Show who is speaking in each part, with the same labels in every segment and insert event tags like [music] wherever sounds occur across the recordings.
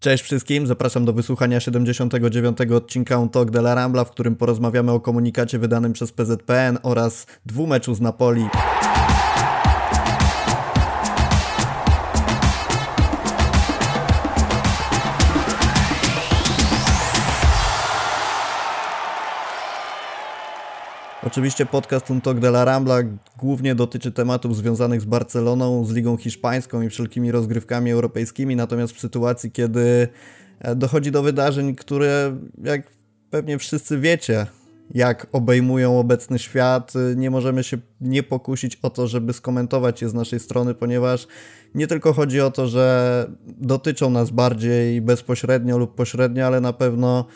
Speaker 1: Cześć wszystkim, zapraszam do wysłuchania 79. odcinka On Talk de la Rambla, w którym porozmawiamy o komunikacie wydanym przez PZPN oraz dwumeczu z Napoli. Oczywiście podcast Un Talk de la Rambla głównie dotyczy tematów związanych z Barceloną, z Ligą Hiszpańską i wszelkimi rozgrywkami europejskimi, natomiast w sytuacji, kiedy e, dochodzi do wydarzeń, które jak pewnie wszyscy wiecie, jak obejmują obecny świat, e, nie możemy się nie pokusić o to, żeby skomentować je z naszej strony, ponieważ nie tylko chodzi o to, że dotyczą nas bardziej bezpośrednio lub pośrednio, ale na pewno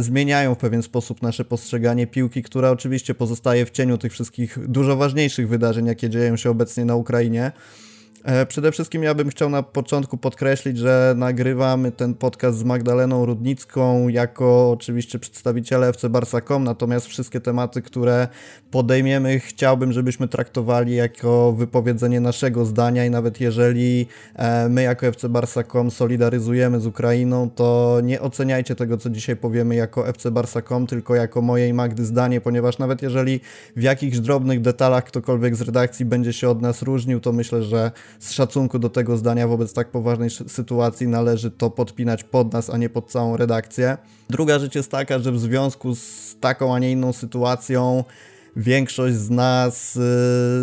Speaker 1: zmieniają w pewien sposób nasze postrzeganie piłki, która oczywiście pozostaje w cieniu tych wszystkich dużo ważniejszych wydarzeń, jakie dzieją się obecnie na Ukrainie. E, przede wszystkim ja bym chciał na początku podkreślić, że nagrywamy ten podcast z Magdaleną Rudnicką jako oczywiście przedstawiciele FC Barsa.com, natomiast wszystkie tematy, które podejmiemy, chciałbym, żebyśmy traktowali jako wypowiedzenie naszego zdania i nawet jeżeli e, my jako FC Barsa.com solidaryzujemy z Ukrainą, to nie oceniajcie tego, co dzisiaj powiemy jako FC Barsa.com, tylko jako mojej Magdy zdanie, ponieważ nawet jeżeli w jakichś drobnych detalach ktokolwiek z redakcji będzie się od nas różnił, to myślę, że z szacunku do tego zdania wobec tak poważnej sytuacji należy to podpinać pod nas, a nie pod całą redakcję. Druga rzecz jest taka, że w związku z taką, a nie inną sytuacją większość z nas, y,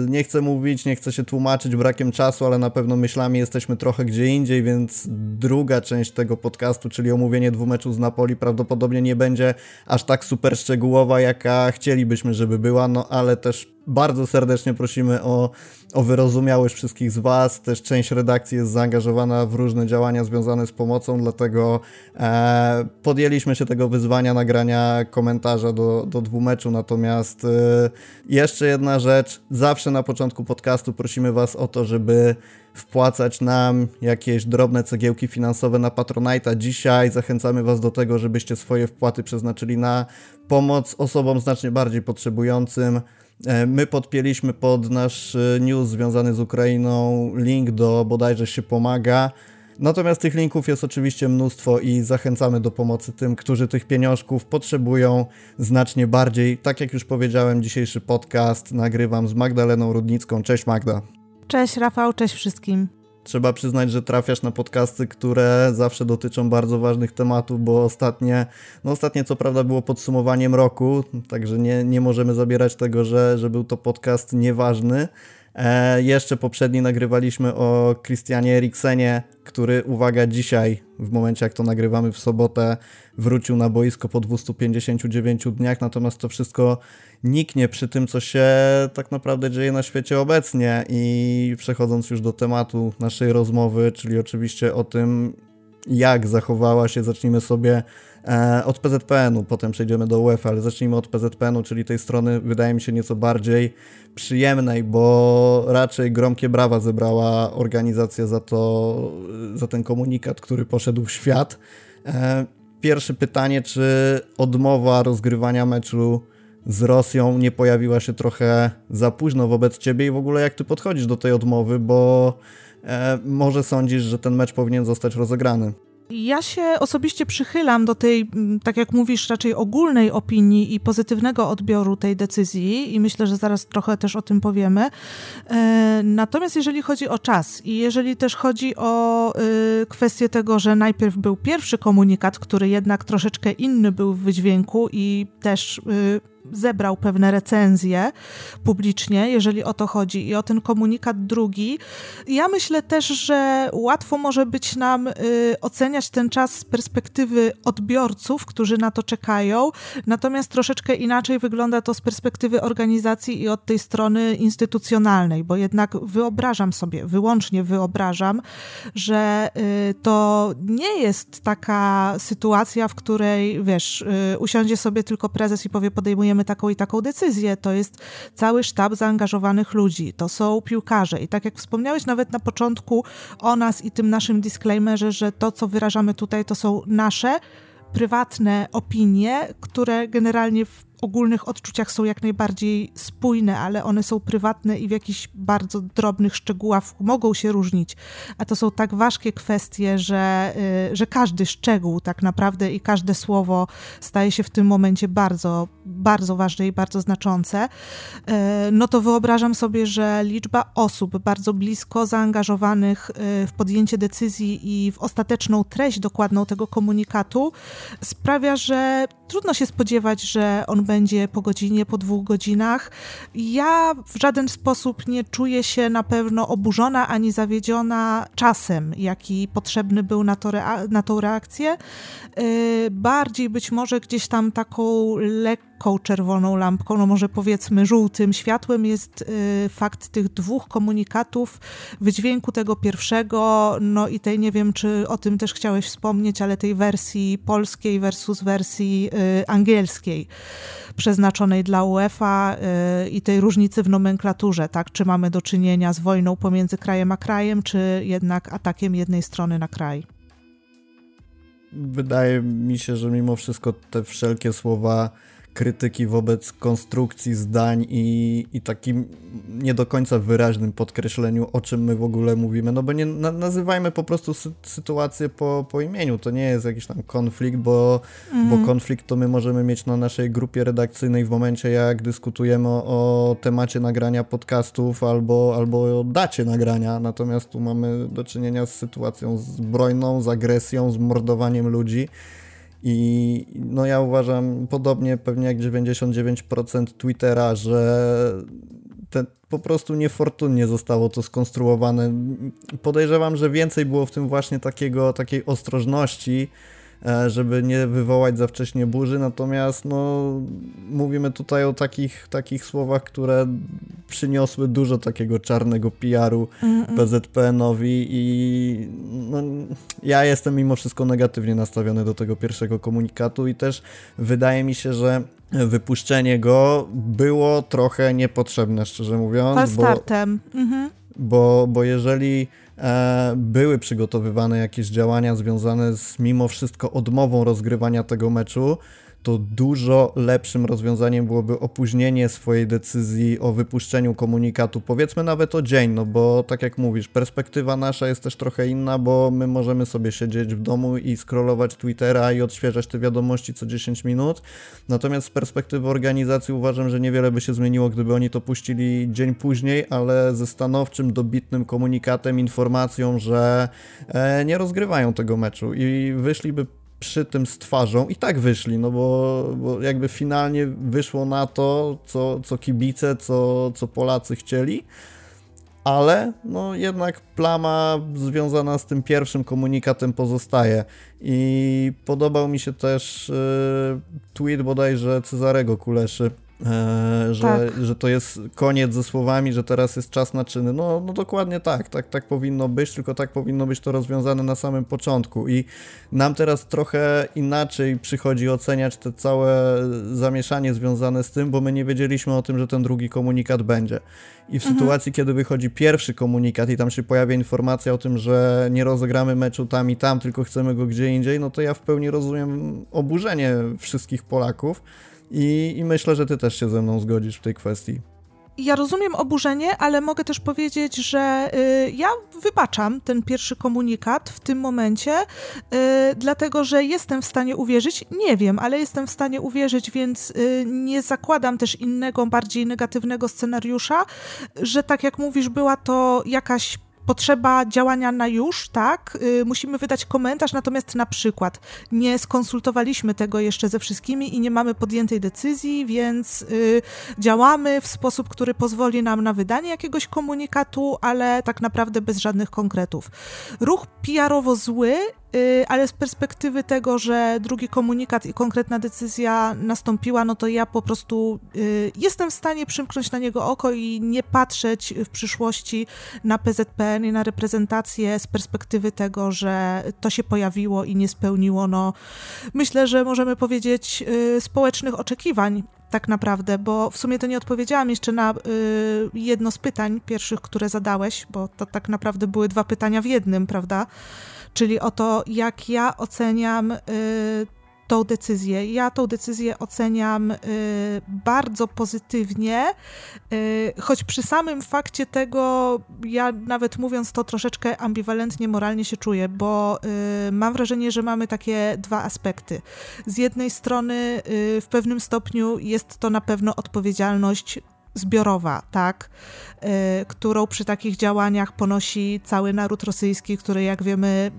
Speaker 1: nie chcę mówić, nie chcę się tłumaczyć brakiem czasu, ale na pewno myślami jesteśmy trochę gdzie indziej, więc druga część tego podcastu, czyli omówienie dwumeczu z Napoli, prawdopodobnie nie będzie aż tak super szczegółowa, jaka chcielibyśmy, żeby była, no ale też bardzo serdecznie prosimy o, o wyrozumiałość wszystkich z Was. Też część redakcji jest zaangażowana w różne działania związane z pomocą, dlatego e, podjęliśmy się tego wyzwania nagrania komentarza do, do dwumeczu. Natomiast e, jeszcze jedna rzecz. Zawsze na początku podcastu prosimy Was o to, żeby wpłacać nam jakieś drobne cegiełki finansowe na Patronite'a. Dzisiaj zachęcamy Was do tego, żebyście swoje wpłaty przeznaczyli na pomoc osobom znacznie bardziej potrzebującym. E, my podpięliśmy pod nasz e, news związany z Ukrainą link do bodajże się pomaga. Natomiast tych linków jest oczywiście mnóstwo i zachęcamy do pomocy tym, którzy tych pieniążków potrzebują znacznie bardziej. Tak jak już powiedziałem, dzisiejszy podcast nagrywam z Magdaleną Rudnicką. Cześć Magda.
Speaker 2: Cześć Rafał, cześć wszystkim.
Speaker 1: Trzeba przyznać, że trafiasz na podcasty, które zawsze dotyczą bardzo ważnych tematów, bo ostatnie, no ostatnie co prawda było podsumowaniem roku, także nie, nie możemy zabierać tego, że, że był to podcast nieważny, E, jeszcze poprzedni nagrywaliśmy o Christianie Eriksenie, który, uwaga, dzisiaj, w momencie jak to nagrywamy w sobotę, wrócił na boisko po 259 dniach, natomiast to wszystko niknie przy tym, co się tak naprawdę dzieje na świecie obecnie. I przechodząc już do tematu naszej rozmowy, czyli oczywiście o tym, jak zachowała się, zacznijmy sobie od PZPN-u, potem przejdziemy do UEFA, ale zacznijmy od PZPN-u, czyli tej strony wydaje mi się nieco bardziej przyjemnej, bo raczej gromkie brawa zebrała organizacja za to, za ten komunikat, który poszedł w świat. E, pierwsze pytanie, czy odmowa rozgrywania meczu z Rosją nie pojawiła się trochę za późno wobec ciebie i w ogóle jak ty podchodzisz do tej odmowy, bo e, może sądzisz, że ten mecz powinien zostać rozegrany?
Speaker 2: Ja się osobiście przychylam do tej, mm, tak jak mówisz, raczej ogólnej opinii i pozytywnego odbioru tej decyzji i myślę, że zaraz trochę też o tym powiemy. E, natomiast jeżeli chodzi o czas i jeżeli też chodzi o y, kwestię tego, że najpierw był pierwszy komunikat, który jednak troszeczkę inny był w wydźwięku i też y, zebrał pewne recenzje publicznie, jeżeli o to chodzi, i o ten komunikat drugi. Ja myślę też, że łatwo może być nam y, oceniać ten czas z perspektywy odbiorców, którzy na to czekają, natomiast troszeczkę inaczej wygląda to z perspektywy organizacji i od tej strony instytucjonalnej, bo jednak wyobrażam sobie, wyłącznie wyobrażam, że y, to nie jest taka sytuacja, w której, wiesz, y, usiądzie sobie tylko prezes i powie, podejmuje podejmujemy taką i taką decyzję. To jest cały sztab zaangażowanych ludzi, to są piłkarze. I tak jak wspomniałeś nawet na początku o nas i tym naszym disclaimerze, że to, co wyrażamy tutaj, to są nasze prywatne opinie, które generalnie w ogólnych odczuciach są jak najbardziej spójne, ale one są prywatne i w jakichś bardzo drobnych szczegółach mogą się różnić. A to są tak ważkie kwestie, że, y, że każdy szczegół tak naprawdę i każde słowo staje się w tym momencie bardzo, bardzo ważne i bardzo znaczące. Y, no to wyobrażam sobie, że liczba osób bardzo blisko zaangażowanych y, w podjęcie decyzji i w ostateczną treść dokładną tego komunikatu sprawia, że trudno się spodziewać, że on będzie po godzinie, po dwóch godzinach. Ja w żaden sposób nie czuję się na pewno oburzona ani zawiedziona czasem, jaki potrzebny był na, to rea- na tą reakcję. Yy, bardziej być może gdzieś tam taką lekką czerwoną lampką, no może powiedzmy żółtym światłem jest yy, fakt tych dwóch komunikatów, wydźwięku tego pierwszego, no i tej, nie wiem czy o tym też chciałeś wspomnieć, ale tej wersji polskiej versus wersji yy, angielskiej przeznaczonej dla UEFA y, i tej różnicy w nomenklaturze, tak? Czy mamy do czynienia z wojną pomiędzy krajem a krajem, czy jednak atakiem jednej strony na kraj?
Speaker 1: Wydaje mi się, że mimo wszystko te wszelkie słowa krytyki wobec konstrukcji zdań i, i takim nie do końca wyraźnym podkreśleniu, o czym my w ogóle mówimy. No bo nie na, nazywajmy po prostu sy sytuację po, po imieniu. To nie jest jakiś tam konflikt, bo, mm. bo konflikt to my możemy mieć na naszej grupie redakcyjnej w momencie, jak dyskutujemy o, o temacie nagrania podcastów albo, albo o dacie nagrania. Natomiast tu mamy do czynienia z sytuacją zbrojną, z agresją, z mordowaniem ludzi. I no ja uważam, podobnie pewnie jak 99% Twittera, że ten, po prostu niefortunnie zostało to skonstruowane. Podejrzewam, że więcej było w tym właśnie takiego, takiej ostrożności, żeby nie wywołać za wcześnie burzy, natomiast no, mówimy tutaj o takich, takich słowach, które przyniosły dużo takiego czarnego PR-u PZPN-owi i no, ja jestem mimo wszystko negatywnie nastawiony do tego pierwszego komunikatu i też wydaje mi się, że wypuszczenie go było trochę niepotrzebne, szczerze mówiąc.
Speaker 2: Falstartem. Bo, mhm.
Speaker 1: bo, bo jeżeli E, były przygotowywane jakieś działania związane z mimo wszystko odmową rozgrywania tego meczu, to dużo lepszym rozwiązaniem byłoby opóźnienie swojej decyzji o wypuszczeniu komunikatu, powiedzmy nawet o dzień, no bo tak jak mówisz, perspektywa nasza jest też trochę inna, bo my możemy sobie siedzieć w domu i scrollować Twittera i odświeżać te wiadomości co 10 minut, natomiast z perspektywy organizacji uważam, że niewiele by się zmieniło, gdyby oni to puścili dzień później, ale ze stanowczym, dobitnym komunikatem, informacją, że e, nie rozgrywają tego meczu. I wyszliby przy tym z twarzą i tak wyszli, no bo, bo jakby finalnie wyszło na to, co, co kibice, co, co Polacy chcieli, ale no jednak plama związana z tym pierwszym komunikatem pozostaje. I podobał mi się też y, tweet bodajże Cezarego Kuleszy, że, tak. że to jest koniec ze słowami, że teraz jest czas na czyny. No, no dokładnie tak, tak, tak powinno być, tylko tak powinno być to rozwiązane na samym początku i nam teraz trochę inaczej przychodzi oceniać te całe zamieszanie związane z tym, bo my nie wiedzieliśmy o tym, że ten drugi komunikat będzie. I w mhm. sytuacji, kiedy wychodzi pierwszy komunikat i tam się pojawia informacja o tym, że nie rozegramy meczu tam i tam, tylko chcemy go gdzie indziej, no to ja w pełni rozumiem oburzenie wszystkich Polaków, i, I myślę, że ty też się ze mną zgodzisz w tej kwestii.
Speaker 2: Ja rozumiem oburzenie, ale mogę też powiedzieć, że y, ja wybaczam ten pierwszy komunikat w tym momencie, y, dlatego że jestem w stanie uwierzyć, nie wiem, ale jestem w stanie uwierzyć, więc y, nie zakładam też innego, bardziej negatywnego scenariusza, że tak jak mówisz, była to jakaś potrzeba działania na już, tak? Yy, musimy wydać komentarz, natomiast na przykład nie skonsultowaliśmy tego jeszcze ze wszystkimi i nie mamy podjętej decyzji, więc yy, działamy w sposób, który pozwoli nam na wydanie jakiegoś komunikatu, ale tak naprawdę bez żadnych konkretów. Ruch PR-owo zły Y, ale z perspektywy tego, że drugi komunikat i konkretna decyzja nastąpiła, no to ja po prostu y, jestem w stanie przymknąć na niego oko i nie patrzeć w przyszłości na PZPN i na reprezentację z perspektywy tego, że to się pojawiło i nie spełniło, no myślę, że możemy powiedzieć y, społecznych oczekiwań tak naprawdę, bo w sumie to nie odpowiedziałam jeszcze na jedno z pytań pierwszych, które zadałeś, bo to tak naprawdę były dwa pytania w jednym, prawda? Czyli o to, jak ja oceniam y, tą decyzję. Ja tą decyzję oceniam y, bardzo pozytywnie, y, choć przy samym fakcie tego, ja nawet mówiąc to troszeczkę ambiwalentnie moralnie się czuję, bo mam wrażenie, że mamy takie dwa aspekty. Z jednej strony w pewnym stopniu jest to na pewno odpowiedzialność zbiorowa, tak, którą przy takich działaniach ponosi cały naród rosyjski, który jak wiemy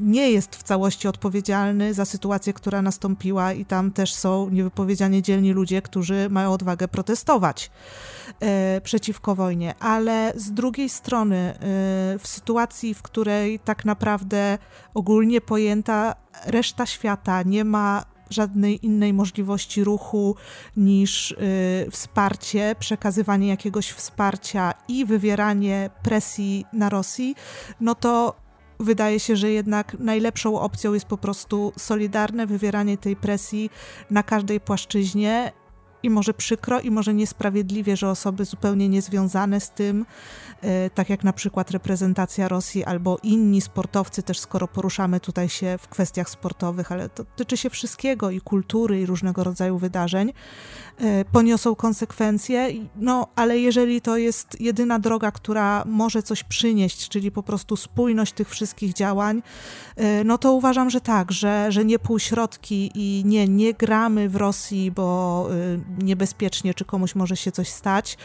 Speaker 2: nie jest w całości odpowiedzialny za sytuację, która nastąpiła, i tam też są niewypowiedzianie dzielni ludzie, którzy mają odwagę protestować e, przeciwko wojnie. Ale z drugiej strony, e, w sytuacji, w której tak naprawdę ogólnie pojęta reszta świata nie ma żadnej innej możliwości ruchu niż y, wsparcie, przekazywanie jakiegoś wsparcia i wywieranie presji na Rosji, no to wydaje się, że jednak najlepszą opcją jest po prostu solidarne wywieranie tej presji na każdej płaszczyźnie i może przykro, i może niesprawiedliwie, że osoby zupełnie niezwiązane z tym, e, tak jak na przykład reprezentacja Rosji albo inni sportowcy, też skoro poruszamy tutaj się w kwestiach sportowych, ale to tyczy się wszystkiego i kultury, i różnego rodzaju wydarzeń, e, poniosą konsekwencje. No, ale jeżeli to jest jedyna droga, która może coś przynieść, czyli po prostu spójność tych wszystkich działań, e, no to uważam, że tak, że, że nie półśrodki i nie, nie gramy w Rosji, bo niebezpiecznie, czy komuś może się coś stać,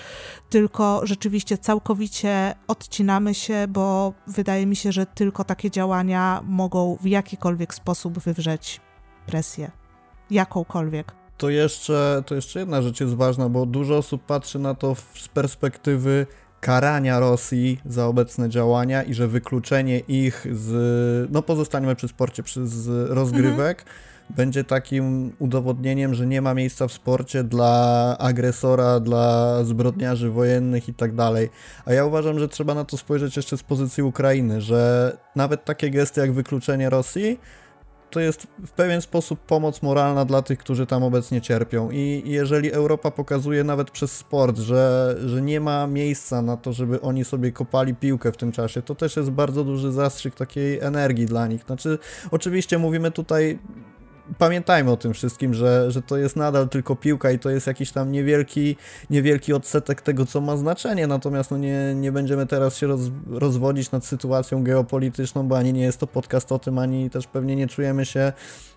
Speaker 2: tylko rzeczywiście całkowicie odcinamy się, bo wydaje mi się, że tylko takie działania mogą w jakikolwiek sposób wywrzeć presję. Jakąkolwiek.
Speaker 1: To jeszcze, to jeszcze jedna rzecz jest ważna, bo dużo osób patrzy na to z perspektywy karania Rosji za obecne działania i że wykluczenie ich z, no pozostańmy przy sporcie, z rozgrywek, mhm będzie takim udowodnieniem, że nie ma miejsca w sporcie dla agresora, dla zbrodniarzy wojennych i tak dalej. A ja uważam, że trzeba na to spojrzeć jeszcze z pozycji Ukrainy, że nawet takie gesty jak wykluczenie Rosji to jest w pewien sposób pomoc moralna dla tych, którzy tam obecnie cierpią. I jeżeli Europa pokazuje nawet przez sport, że, że nie ma miejsca na to, żeby oni sobie kopali piłkę w tym czasie, to też jest bardzo duży zastrzyk takiej energii dla nich. Znaczy, oczywiście mówimy tutaj pamiętajmy o tym wszystkim, że, że to jest nadal tylko piłka i to jest jakiś tam niewielki, niewielki odsetek tego, co ma znaczenie, natomiast no nie, nie będziemy teraz się roz, rozwodzić nad sytuacją geopolityczną, bo ani nie jest to podcast o tym, ani też pewnie nie czujemy się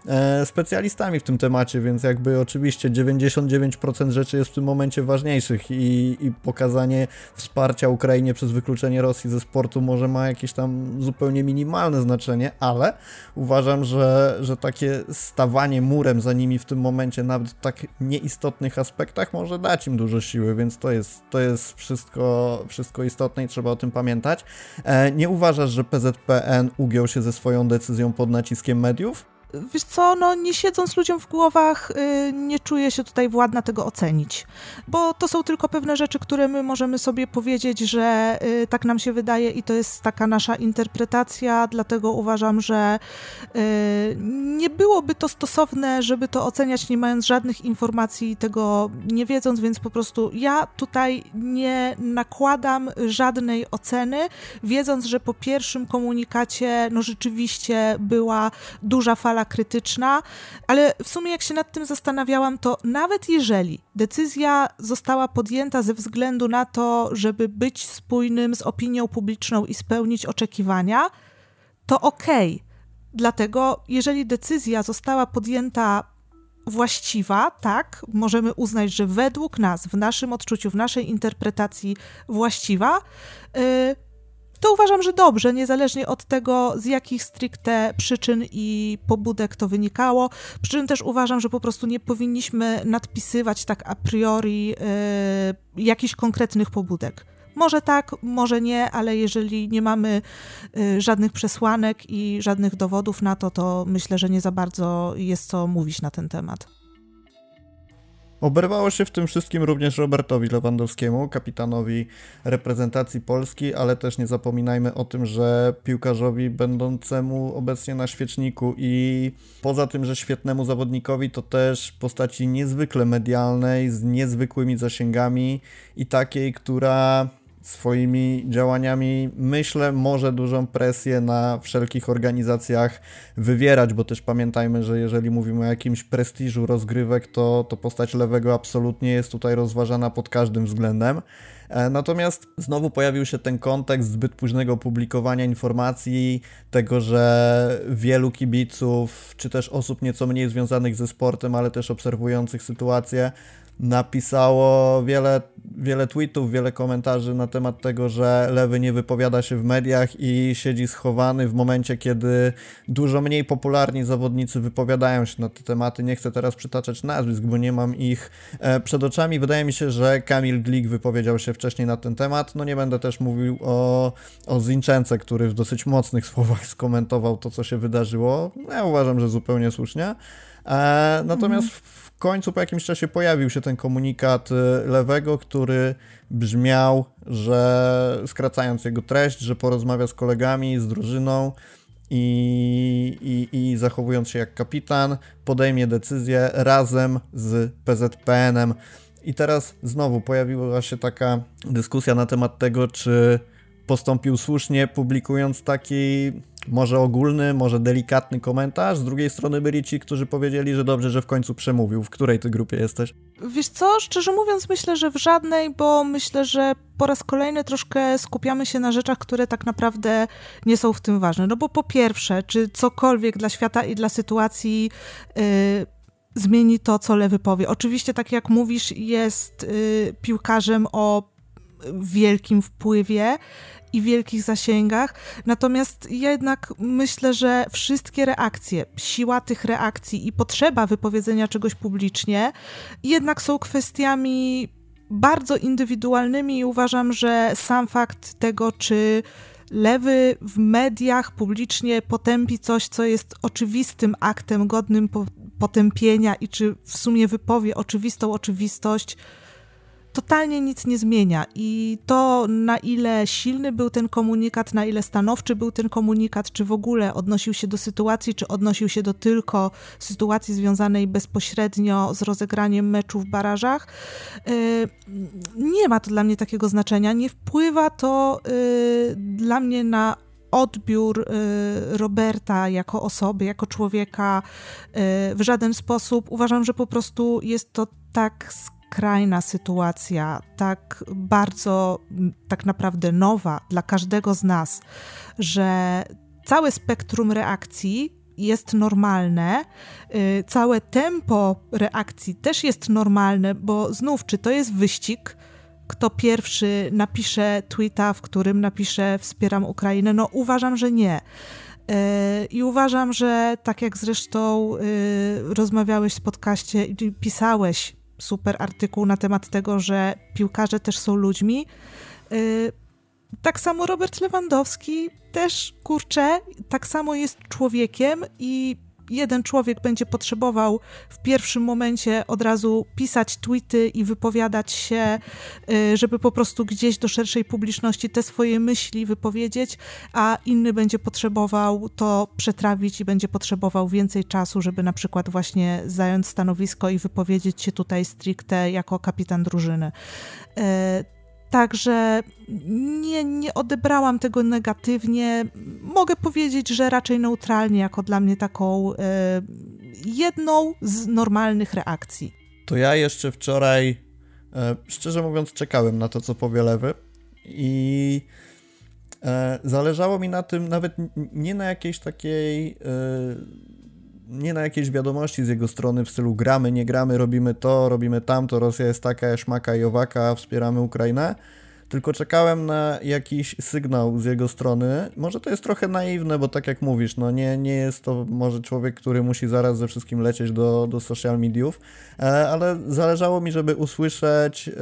Speaker 1: e, specjalistami w tym temacie, więc jakby oczywiście 99% rzeczy jest w tym momencie ważniejszych i, i pokazanie wsparcia Ukrainie przez wykluczenie Rosji ze sportu może ma jakieś tam zupełnie minimalne znaczenie, ale uważam, że, że takie stawanie murem za nimi w tym momencie, nawet w tak nieistotnych aspektach, może dać im dużo siły, więc to jest, to jest wszystko, wszystko istotne i trzeba o tym pamiętać. E, nie uważasz, że PZPN ugiął się ze swoją decyzją pod naciskiem mediów?
Speaker 2: Wiesz co, no nie siedząc ludziom w głowach, y, nie czuję się tutaj władna tego ocenić, bo to są tylko pewne rzeczy, które my możemy sobie powiedzieć, że y, tak nam się wydaje i to jest taka nasza interpretacja, dlatego uważam, że y, nie byłoby to stosowne, żeby to oceniać nie mając żadnych informacji, tego nie wiedząc, więc po prostu ja tutaj nie nakładam żadnej oceny, wiedząc, że po pierwszym komunikacie, no rzeczywiście była duża fala krytyczna, ale w sumie jak się nad tym zastanawiałam, to nawet jeżeli decyzja została podjęta ze względu na to, żeby być spójnym z opinią publiczną i spełnić oczekiwania, to okej. Okay. Dlatego, jeżeli decyzja została podjęta właściwa, tak, możemy uznać, że według nas, w naszym odczuciu, w naszej interpretacji właściwa, yy, to uważam, że dobrze, niezależnie od tego, z jakich stricte przyczyn i pobudek to wynikało. Przy czym też uważam, że po prostu nie powinniśmy nadpisywać tak a priori yy, jakichś konkretnych pobudek. Może tak, może nie, ale jeżeli nie mamy y, żadnych przesłanek i żadnych dowodów na to, to myślę, że nie za bardzo jest co mówić na ten temat.
Speaker 1: Oberwało się w tym wszystkim również Robertowi Lewandowskiemu, kapitanowi reprezentacji Polski, ale też nie zapominajmy o tym, że piłkarzowi będącemu obecnie na świeczniku i poza tym, że świetnemu zawodnikowi, to też postaci niezwykle medialnej, z niezwykłymi zasięgami i takiej, która swoimi działaniami, myślę, może dużą presję na wszelkich organizacjach wywierać, bo też pamiętajmy, że jeżeli mówimy o jakimś prestiżu rozgrywek, to, to postać lewego absolutnie jest tutaj rozważana pod każdym względem. E, natomiast znowu pojawił się ten kontekst zbyt późnego publikowania informacji, tego, że wielu kibiców, czy też osób nieco mniej związanych ze sportem, ale też obserwujących sytuację, napisało wiele, wiele tweetów, wiele komentarzy na temat tego, że Lewy nie wypowiada się w mediach i siedzi schowany w momencie, kiedy dużo mniej popularni zawodnicy wypowiadają się na te tematy. Nie chcę teraz przytaczać nazwisk, bo nie mam ich e, przed oczami. Wydaje mi się, że Kamil Glik wypowiedział się wcześniej na ten temat. No nie będę też mówił o, o Zinczence, który w dosyć mocnych słowach skomentował to, co się wydarzyło. Ja uważam, że zupełnie słusznie. E, natomiast mhm. Końcu po jakimś czasie pojawił się ten komunikat e, lewego, który brzmiał, że skracając jego treść, że porozmawia z kolegami, z drużyną i, i, i zachowując się jak kapitan, podejmie decyzję razem z PZPN-em. I teraz znowu pojawiła się taka dyskusja na temat tego, czy postąpił słusznie, publikując taki może ogólny, może delikatny komentarz. Z drugiej strony byli ci, którzy powiedzieli, że dobrze, że w końcu przemówił. W której ty grupie jesteś?
Speaker 2: Wiesz co, szczerze mówiąc, myślę, że w żadnej, bo myślę, że po raz kolejny troszkę skupiamy się na rzeczach, które tak naprawdę nie są w tym ważne. No bo po pierwsze, czy cokolwiek dla świata i dla sytuacji. Yy, zmieni to, co lewy powie. Oczywiście, tak jak mówisz, jest y, piłkarzem o wielkim wpływie i wielkich zasięgach. Natomiast jednak myślę, że wszystkie reakcje, siła tych reakcji i potrzeba wypowiedzenia czegoś publicznie jednak są kwestiami bardzo indywidualnymi i uważam, że sam fakt tego, czy lewy w mediach publicznie potępi coś, co jest oczywistym aktem godnym potępienia i czy w sumie wypowie oczywistą oczywistość, totalnie nic nie zmienia. I to, na ile silny był ten komunikat, na ile stanowczy był ten komunikat, czy w ogóle odnosił się do sytuacji, czy odnosił się do tylko sytuacji związanej bezpośrednio z rozegraniem meczu w barażach, y, nie ma to dla mnie takiego znaczenia. Nie wpływa to y, dla mnie na odbiór y, Roberta jako osoby, jako człowieka w żaden sposób. Uważam, że po prostu jest to tak skrajna sytuacja, tak bardzo, tak naprawdę nowa dla każdego z nas, że całe spektrum reakcji jest normalne, y, całe tempo reakcji też jest normalne, bo znów, czy to jest wyścig, kto pierwszy napisze tweeta, w którym napisze wspieram Ukrainę? No uważam, że nie. Y, I uważam, że tak jak zresztą y, rozmawiałeś w podcaście i pisałeś super artykuł na temat tego, że piłkarze też są ludźmi. Y, tak samo Robert Lewandowski też, kurczę, tak samo jest człowiekiem i jeden człowiek będzie potrzebował w pierwszym momencie od razu pisać tweety i wypowiadać się, y, żeby po prostu gdzieś do szerszej publiczności te swoje myśli wypowiedzieć, a inny będzie potrzebował to przetrawić i będzie potrzebował więcej czasu, żeby na przykład właśnie zająć stanowisko i wypowiedzieć się tutaj stricte jako kapitan drużyny. Także nie, nie odebrałam tego negatywnie. Mogę powiedzieć, że raczej neutralnie, jako dla mnie taką e, jedną z normalnych reakcji.
Speaker 1: To ja jeszcze wczoraj, e, szczerze mówiąc, czekałem na to, co powie lewy i e, zależało mi na tym nawet nie na jakiejś takiej nie na jakieś wiadomości z jego strony w stylu gramy, nie gramy, robimy to, robimy tamto, Rosja jest taka, szmaka i owaka, wspieramy Ukrainę, tylko czekałem na jakiś sygnał z jego strony. Może to jest trochę naiwne, bo tak jak mówisz, no nie, nie jest to może człowiek, który musi zaraz ze wszystkim lecieć do, do social mediów, e, ale zależało mi, żeby usłyszeć e,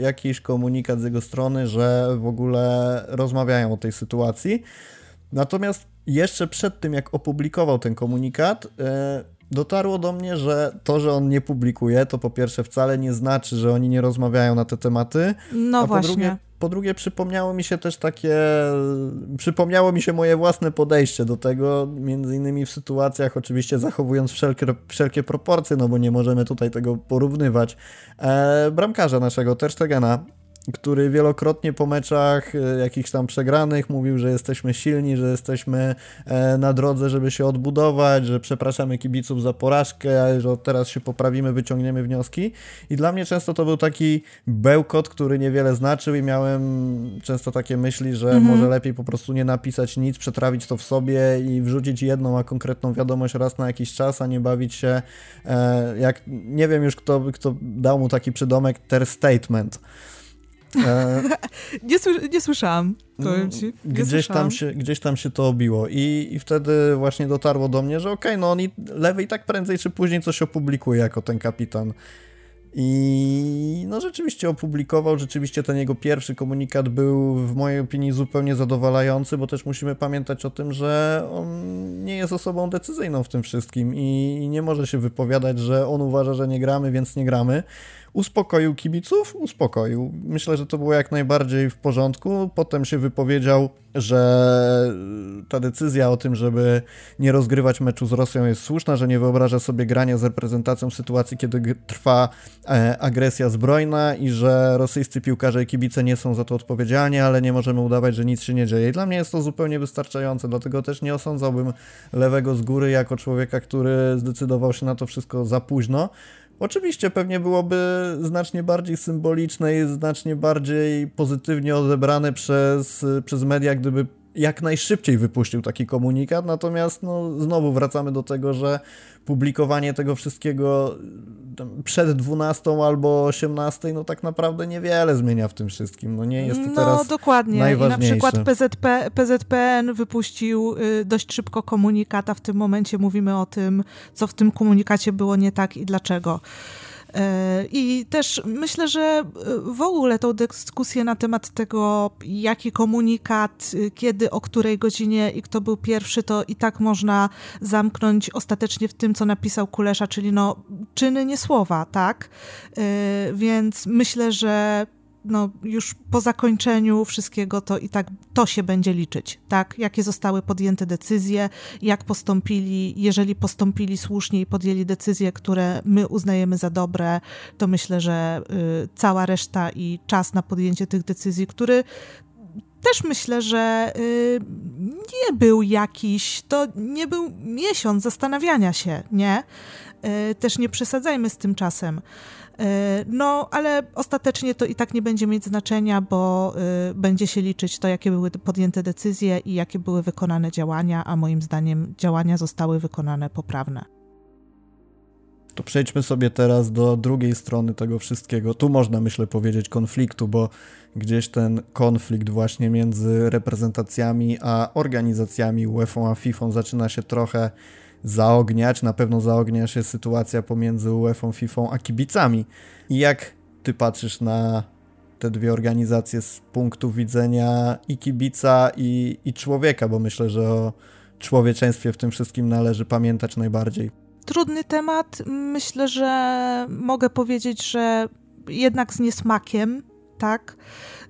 Speaker 1: jakiś komunikat z jego strony, że w ogóle rozmawiają o tej sytuacji. Natomiast jeszcze przed tym, jak opublikował ten komunikat, e, dotarło do mnie, że to, że on nie publikuje, to po pierwsze wcale nie znaczy, że oni nie rozmawiają na te tematy.
Speaker 2: No
Speaker 1: a
Speaker 2: właśnie.
Speaker 1: Po drugie, po drugie, przypomniało mi się też takie, przypomniało mi się moje własne podejście do tego, między innymi w sytuacjach, oczywiście zachowując wszelkie, wszelkie proporcje, no bo nie możemy tutaj tego porównywać. E, bramkarza naszego, Terstegena, który wielokrotnie po meczach e, jakichś tam przegranych mówił, że jesteśmy silni, że jesteśmy e, na drodze, żeby się odbudować, że przepraszamy kibiców za porażkę, że teraz się poprawimy, wyciągniemy wnioski. I dla mnie często to był taki bełkot, który niewiele znaczył i miałem często takie myśli, że mhm. może lepiej po prostu nie napisać nic, przetrawić to w sobie i wrzucić jedną, a konkretną wiadomość raz na jakiś czas, a nie bawić się e, jak, nie wiem już kto, kto dał mu taki przydomek, ter statement.
Speaker 2: E, [laughs] nie, nie słyszałam. Powiem ci. Nie
Speaker 1: gdzieś,
Speaker 2: słyszałam.
Speaker 1: tam się, gdzieś tam się to obiło I, i wtedy właśnie dotarło do mnie, że okej, okay, no on i lewy i tak prędzej czy później coś opublikuje jako ten kapitan. I no rzeczywiście opublikował, rzeczywiście ten jego pierwszy komunikat był w mojej opinii zupełnie zadowalający, bo też musimy pamiętać o tym, że on nie jest osobą decyzyjną w tym wszystkim i nie może się wypowiadać, że on uważa, że nie gramy, więc nie gramy uspokoił kibiców, uspokoił. Myślę, że to było jak najbardziej w porządku. Potem się wypowiedział, że ta decyzja o tym, żeby nie rozgrywać meczu z Rosją jest słuszna, że nie wyobraża sobie grania z reprezentacją w sytuacji, kiedy trwa e, agresja zbrojna i że rosyjscy piłkarze i kibice nie są za to odpowiedzialni, ale nie możemy udawać, że nic się nie dzieje. I dla mnie jest to zupełnie wystarczające, dlatego też nie osądzałbym lewego z góry jako człowieka, który zdecydował się na to wszystko za późno. Oczywiście pewnie byłoby znacznie bardziej symboliczne i znacznie bardziej pozytywnie odebrane przez, przez media, gdyby jak najszybciej wypuścił taki komunikat, natomiast no, znowu wracamy do tego, że publikowanie tego wszystkiego przed 12 albo 18, no tak naprawdę niewiele zmienia w tym wszystkim. No nie jest to no, teraz
Speaker 2: dokładnie. I na przykład PZP, PZPN wypuścił y, dość szybko komunikat, a w tym momencie mówimy o tym, co w tym komunikacie było nie tak i dlaczego. E, I też myślę, że e, w ogóle tą dyskusję na temat tego, jaki komunikat, y, kiedy, o której godzinie i kto był pierwszy, to i tak można zamknąć ostatecznie w tym, co napisał Kulesza, czyli no czyny, nie słowa, tak? E, więc myślę, że no, już po zakończeniu wszystkiego to i tak to się będzie liczyć, tak? Jakie zostały podjęte decyzje, jak postąpili, jeżeli postąpili słusznie i podjęli decyzje, które my uznajemy za dobre, to myślę, że y, cała reszta i czas na podjęcie tych decyzji, który też myślę, że y, nie był jakiś, to nie był miesiąc zastanawiania się, nie? Y, też nie przesadzajmy z tym czasem. E, no, ale ostatecznie to i tak nie będzie mieć znaczenia, bo y, będzie się liczyć to, jakie były podjęte decyzje i jakie były wykonane działania, a moim zdaniem działania zostały wykonane poprawne.
Speaker 1: To przejdźmy sobie teraz do drugiej strony tego wszystkiego. Tu można, myślę, powiedzieć konfliktu, bo gdzieś ten konflikt właśnie między reprezentacjami a organizacjami UEFA a FIFA zaczyna się trochę zaogniać. Na pewno zaognia się sytuacja pomiędzy UEFA, FIFA a kibicami. I jak ty patrzysz na te dwie organizacje z punktu widzenia i kibica, i, i człowieka, bo myślę, że o człowieczeństwie w tym wszystkim należy pamiętać najbardziej.
Speaker 2: Trudny temat. Myślę, że mogę powiedzieć, że jednak z niesmakiem, tak?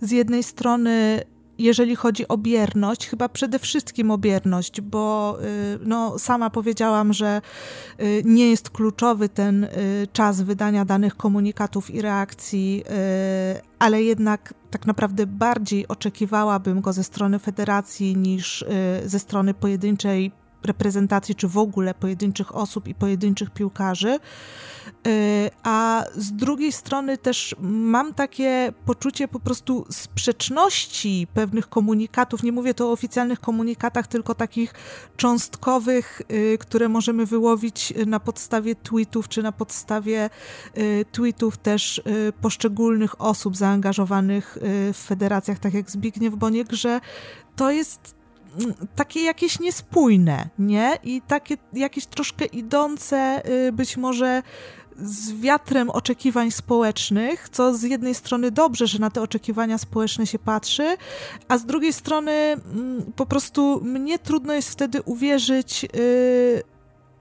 Speaker 2: Z jednej strony jeżeli chodzi o bierność, chyba przede wszystkim o bierność, bo y, no, sama powiedziałam, że y, nie jest kluczowy ten y, czas wydania danych komunikatów i reakcji, ale jednak tak naprawdę bardziej oczekiwałabym go ze strony federacji niż ze strony pojedynczej reprezentacji, czy w ogóle pojedynczych osób i pojedynczych piłkarzy. Y, a z drugiej strony też mam takie poczucie po prostu sprzeczności pewnych komunikatów. Nie mówię tu o oficjalnych komunikatach, tylko takich cząstkowych, y, które możemy wyłowić na podstawie tweetów, czy na podstawie y, tweetów też poszczególnych osób zaangażowanych w federacjach, tak jak Zbigniew Boniek, że to jest takie jakieś niespójne, nie? I takie jakieś troszkę idące być może z wiatrem oczekiwań społecznych, co z jednej strony dobrze, że na te oczekiwania społeczne się patrzy, a z drugiej strony mm, po prostu mnie trudno jest wtedy uwierzyć y,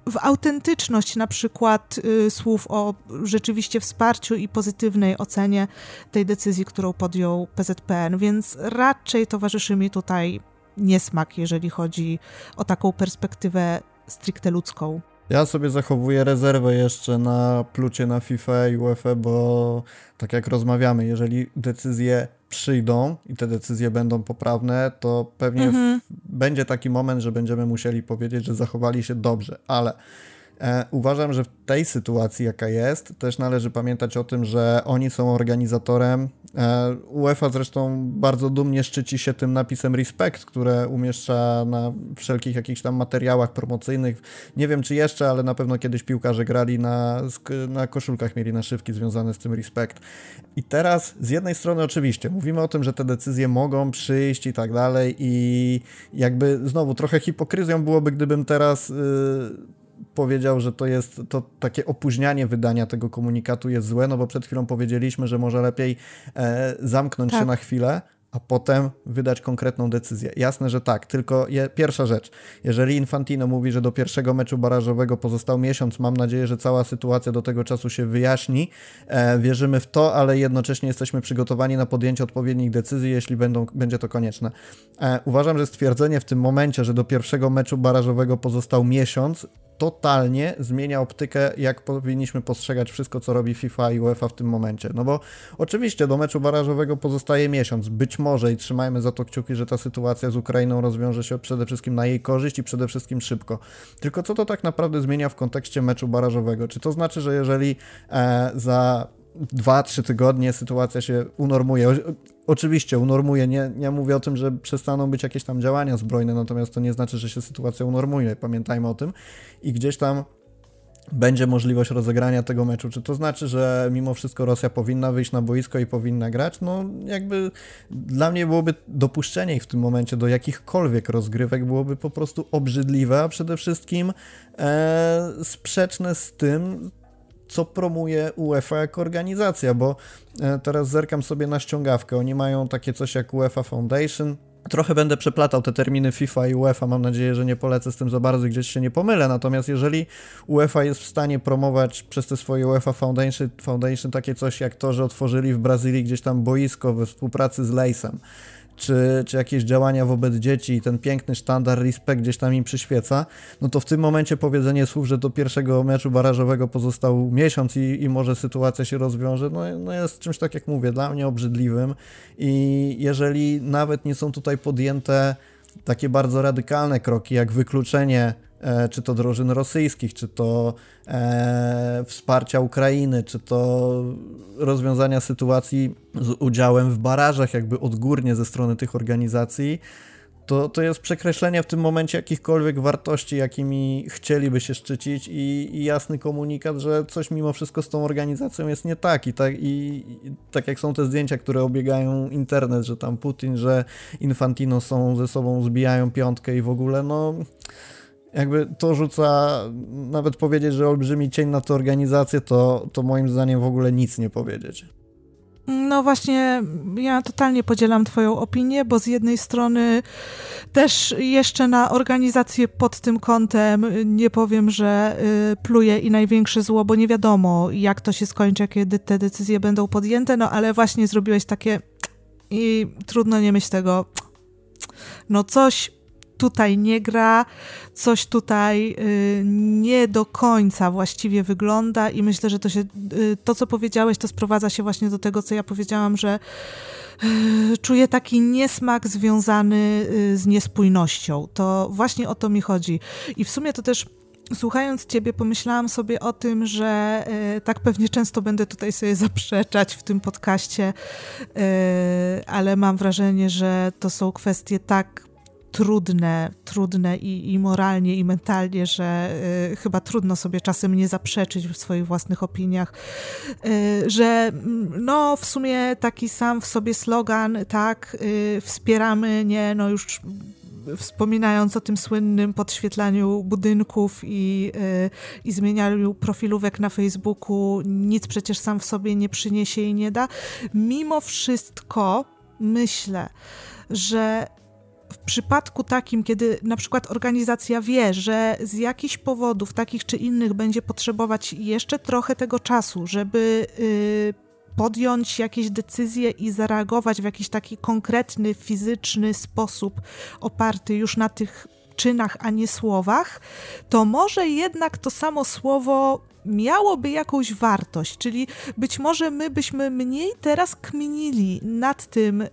Speaker 2: w autentyczność na przykład y, słów o rzeczywiście wsparciu i pozytywnej ocenie tej decyzji, którą podjął PZPN, więc raczej towarzyszy mi tutaj niesmak, jeżeli chodzi o taką perspektywę stricte ludzką.
Speaker 1: Ja sobie zachowuję rezerwę jeszcze na plucie na FIFA i UEFA, bo tak jak rozmawiamy, jeżeli decyzje przyjdą i te decyzje będą poprawne, to pewnie mhm. będzie taki moment, że będziemy musieli powiedzieć, że zachowali się dobrze, ale uważam, że w tej sytuacji, jaka jest, też należy pamiętać o tym, że oni są organizatorem. E, UEFA zresztą bardzo dumnie szczyci się tym napisem Respect, które umieszcza na wszelkich jakichś tam materiałach promocyjnych. Nie wiem czy jeszcze, ale na pewno kiedyś piłkarze grali na, na koszulkach, mieli naszywki związane z tym Respect. I teraz z jednej strony oczywiście mówimy o tym, że te decyzje mogą przyjść i tak dalej i jakby znowu trochę hipokryzją byłoby, gdybym teraz... Yy, powiedział, że to jest to takie opóźnianie wydania tego komunikatu jest złe, no bo przed chwilą powiedzieliśmy, że może lepiej e, zamknąć tak. się na chwilę, a potem wydać konkretną decyzję. Jasne, że tak, tylko je, pierwsza rzecz. Jeżeli Infantino mówi, że do pierwszego meczu barażowego pozostał miesiąc, mam nadzieję, że cała sytuacja do tego czasu się wyjaśni. E, wierzymy w to, ale jednocześnie jesteśmy przygotowani na podjęcie odpowiednich decyzji, jeśli będą, będzie to konieczne. E, uważam, że stwierdzenie w tym momencie, że do pierwszego meczu barażowego pozostał miesiąc, totalnie zmienia optykę, jak powinniśmy postrzegać wszystko, co robi FIFA i UEFA w tym momencie. No bo oczywiście do meczu barażowego pozostaje miesiąc. Być może i trzymajmy za to kciuki, że ta sytuacja z Ukrainą rozwiąże się przede wszystkim na jej korzyść i przede wszystkim szybko. Tylko co to tak naprawdę zmienia w kontekście meczu barażowego? Czy to znaczy, że jeżeli e, za dwa, trzy tygodnie sytuacja się unormuje. Oczywiście unormuje, nie, nie mówię o tym, że przestaną być jakieś tam działania zbrojne, natomiast to nie znaczy, że się sytuacja unormuje, pamiętajmy o tym. I gdzieś tam będzie możliwość rozegrania tego meczu. Czy to znaczy, że mimo wszystko Rosja powinna wyjść na boisko i powinna grać? No, jakby dla mnie byłoby dopuszczenie ich w tym momencie do jakichkolwiek rozgrywek byłoby po prostu obrzydliwe, a przede wszystkim e, sprzeczne z tym, co promuje UEFA jako organizacja, bo e, teraz zerkam sobie na ściągawkę. Oni mają takie coś jak UEFA Foundation, Trochę będę przeplatał te terminy FIFA i UEFA. Mam nadzieję, że nie polecę z tym za bardzo i gdzieś się nie pomylę. Natomiast jeżeli UEFA jest w stanie promować przez te swoje UEFA Foundation, Foundation takie coś jak to, że otworzyli w Brazylii gdzieś tam boisko we współpracy z Lejsem, czy, czy jakieś działania wobec dzieci i ten piękny sztandar respekt gdzieś tam im przyświeca, no to w tym momencie powiedzenie słów, że do pierwszego meczu barażowego pozostał miesiąc i, i może sytuacja się rozwiąże, no, no jest czymś tak jak mówię, dla mnie obrzydliwym. I jeżeli nawet nie są tutaj podjęte takie bardzo radykalne kroki, jak wykluczenie czy to drużyn rosyjskich, czy to e, wsparcia Ukrainy, czy to rozwiązania sytuacji z udziałem w barażach, jakby odgórnie ze strony tych organizacji, to, to jest przekreślenie w tym momencie jakichkolwiek wartości, jakimi chcieliby się szczycić i, i, jasny komunikat, że coś mimo wszystko z tą organizacją jest nie tak. I tak, i, i tak jak są te zdjęcia, które obiegają internet, że tam Putin, że Infantino są ze sobą, zbijają piątkę i w ogóle, no jakby to rzuca, nawet powiedzieć, że olbrzymi cień na tę organizację, to, to moim zdaniem w ogóle nic nie powiedzieć.
Speaker 2: No właśnie, ja totalnie podzielam Twoją opinię, bo z jednej strony też jeszcze na organizację pod tym kątem nie powiem, że y, pluje i największe zło, bo nie wiadomo, jak to się skończy, kiedy te decyzje będą podjęte, no ale właśnie zrobiłeś takie i trudno nie myśleć tego, no coś tutaj nie gra, coś tutaj y, nie do końca właściwie wygląda i myślę, że to się, y, to co powiedziałeś, to sprowadza się właśnie do tego, co ja powiedziałam, że y, czuję taki niesmak związany z niespójnością. To właśnie o to mi chodzi. I w sumie to też Słuchając Ciebie, pomyślałam sobie o tym, że tak pewnie często będę tutaj sobie zaprzeczać w tym podcaście, ale mam wrażenie, że to są kwestie tak trudne, trudne i, i moralnie, i mentalnie, że y, chyba trudno sobie czasem nie zaprzeczyć w swoich własnych opiniach, y, że mm, no w sumie taki sam w sobie slogan, tak, y, wspieramy, nie, no już wspominając o tym słynnym podświetlaniu budynków i, i zmienianiu profilówek na Facebooku, nic przecież sam w sobie nie przyniesie i nie da. Mimo wszystko myślę, że przypadku takim, kiedy na przykład organizacja wie, że z jakichś powodów, takich czy innych, będzie potrzebować jeszcze trochę tego czasu, żeby y, podjąć jakieś decyzje i zareagować w jakiś taki konkretny, fizyczny sposób, oparty już na tych czynach, a nie słowach, to może jednak to samo słowo miałoby jakąś wartość, czyli być może my byśmy mniej teraz kminili nad tym, y,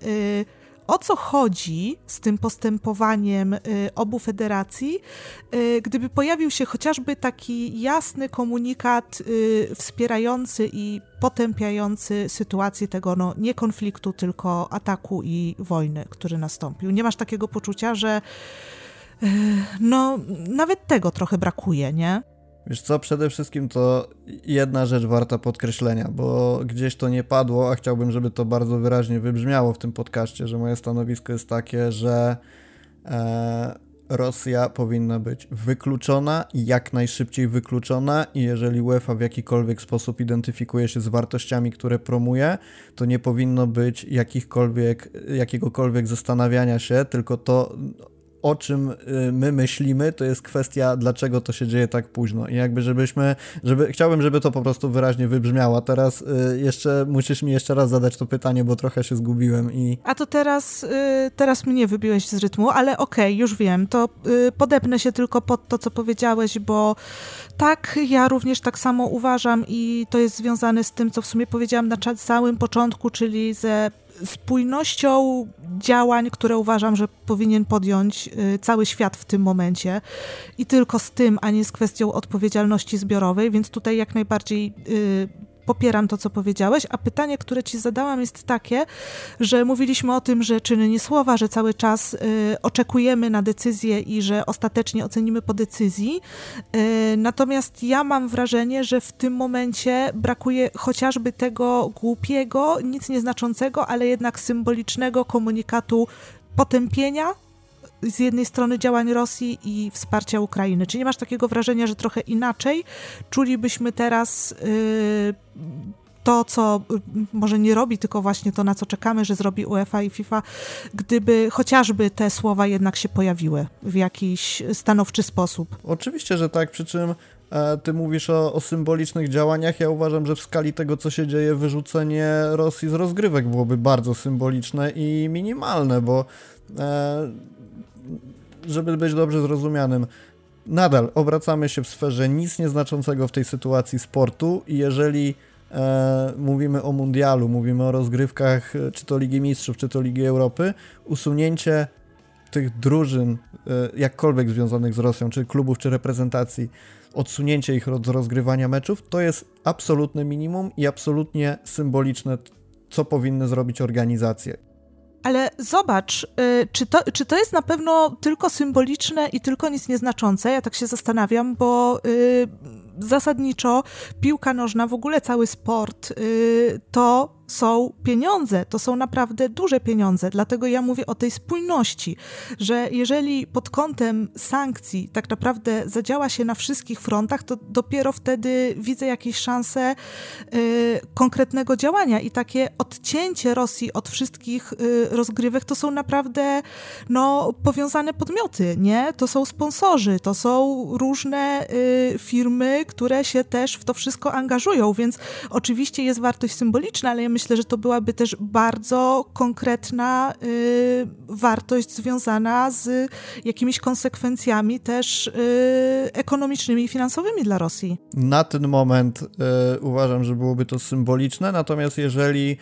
Speaker 2: o co chodzi z tym postępowaniem y, obu federacji, y, gdyby pojawił się chociażby taki jasny komunikat wspierający i potępiający sytuację tego no, nie konfliktu, tylko ataku i wojny, który nastąpił. Nie masz takiego poczucia, że no, nawet tego trochę brakuje, nie?
Speaker 1: Wiesz co, przede wszystkim to jedna rzecz warta podkreślenia, bo gdzieś to nie padło, a chciałbym, żeby to bardzo wyraźnie wybrzmiało w tym podcaście, że moje stanowisko jest takie, że e, Rosja powinna być wykluczona jak najszybciej wykluczona i jeżeli UEFA w jakikolwiek sposób identyfikuje się z wartościami, które promuje, to nie powinno być jakichkolwiek, jakiegokolwiek zastanawiania się, tylko to o czym y, my myślimy, to jest kwestia, dlaczego to się dzieje tak późno. I jakby, żebyśmy, żeby, chciałbym, żeby to po prostu wyraźnie wybrzmiało. Teraz y, jeszcze musisz mi jeszcze raz zadać to pytanie, bo trochę się zgubiłem i...
Speaker 2: A to teraz, y, teraz mnie wybiłeś z rytmu, ale okej, okay, już wiem, to podepnę się tylko pod to, co powiedziałeś, bo tak, ja również tak samo uważam i to jest związane z tym, co w sumie powiedziałam na samym początku, czyli ze spójnością działań, które uważam, że powinien podjąć y, cały świat w tym momencie. I tylko z tym, a nie z kwestią odpowiedzialności zbiorowej, więc tutaj jak najbardziej y, popieram to, co powiedziałeś, a pytanie, które ci zadałam jest takie, że mówiliśmy o tym, że czyny nie słowa, że cały czas y, oczekujemy na decyzję i że ostatecznie ocenimy po decyzji. Y, natomiast ja mam wrażenie, że w tym momencie brakuje chociażby tego głupiego, nic nieznaczącego, ale jednak symbolicznego komunikatu potępienia z jednej strony działań Rosji i wsparcia Ukrainy. Czy nie masz takiego wrażenia, że trochę inaczej czulibyśmy teraz yy, to, co może nie robi, tylko właśnie to, na co czekamy, że zrobi UEFA i FIFA, gdyby chociażby te słowa jednak się pojawiły w jakiś stanowczy sposób?
Speaker 1: Oczywiście, że tak, przy czym e, ty mówisz o, o, symbolicznych działaniach. Ja uważam, że w skali tego, co się dzieje, wyrzucenie Rosji z rozgrywek byłoby bardzo symboliczne i minimalne, bo e, żeby być dobrze zrozumianym, nadal obracamy się w sferze nic nieznaczącego w tej sytuacji sportu i jeżeli e, mówimy o mundialu, mówimy o rozgrywkach e, czy to Ligi Mistrzów, czy to Ligi Europy, usunięcie tych drużyn, e, jakkolwiek związanych z Rosją, czy klubów, czy reprezentacji, odsunięcie ich od rozgrywania meczów, to jest absolutne minimum i absolutnie symboliczne, co powinny zrobić organizacje.
Speaker 2: Ale zobacz, y, czy to, czy to jest na pewno tylko symboliczne i tylko nic nieznaczące? Ja tak się zastanawiam, bo y, zasadniczo piłka nożna, w ogóle cały sport, y, to są pieniądze, to są naprawdę duże pieniądze. Dlatego ja mówię o tej spójności, że jeżeli pod kątem sankcji tak naprawdę zadziała się na wszystkich frontach, to dopiero wtedy widzę jakieś szanse y, konkretnego działania i takie odcięcie Rosji od wszystkich y, rozgrywek to są naprawdę no, powiązane podmioty, nie? To są sponsorzy, to są różne y, firmy, które się też w to wszystko angażują, więc oczywiście jest wartość symboliczna, ale ja myślę, że to byłaby też bardzo konkretna y, wartość związana z jakimiś konsekwencjami też y, ekonomicznymi i finansowymi dla Rosji.
Speaker 1: Na ten moment y, uważam, że byłoby to symboliczne, natomiast jeżeli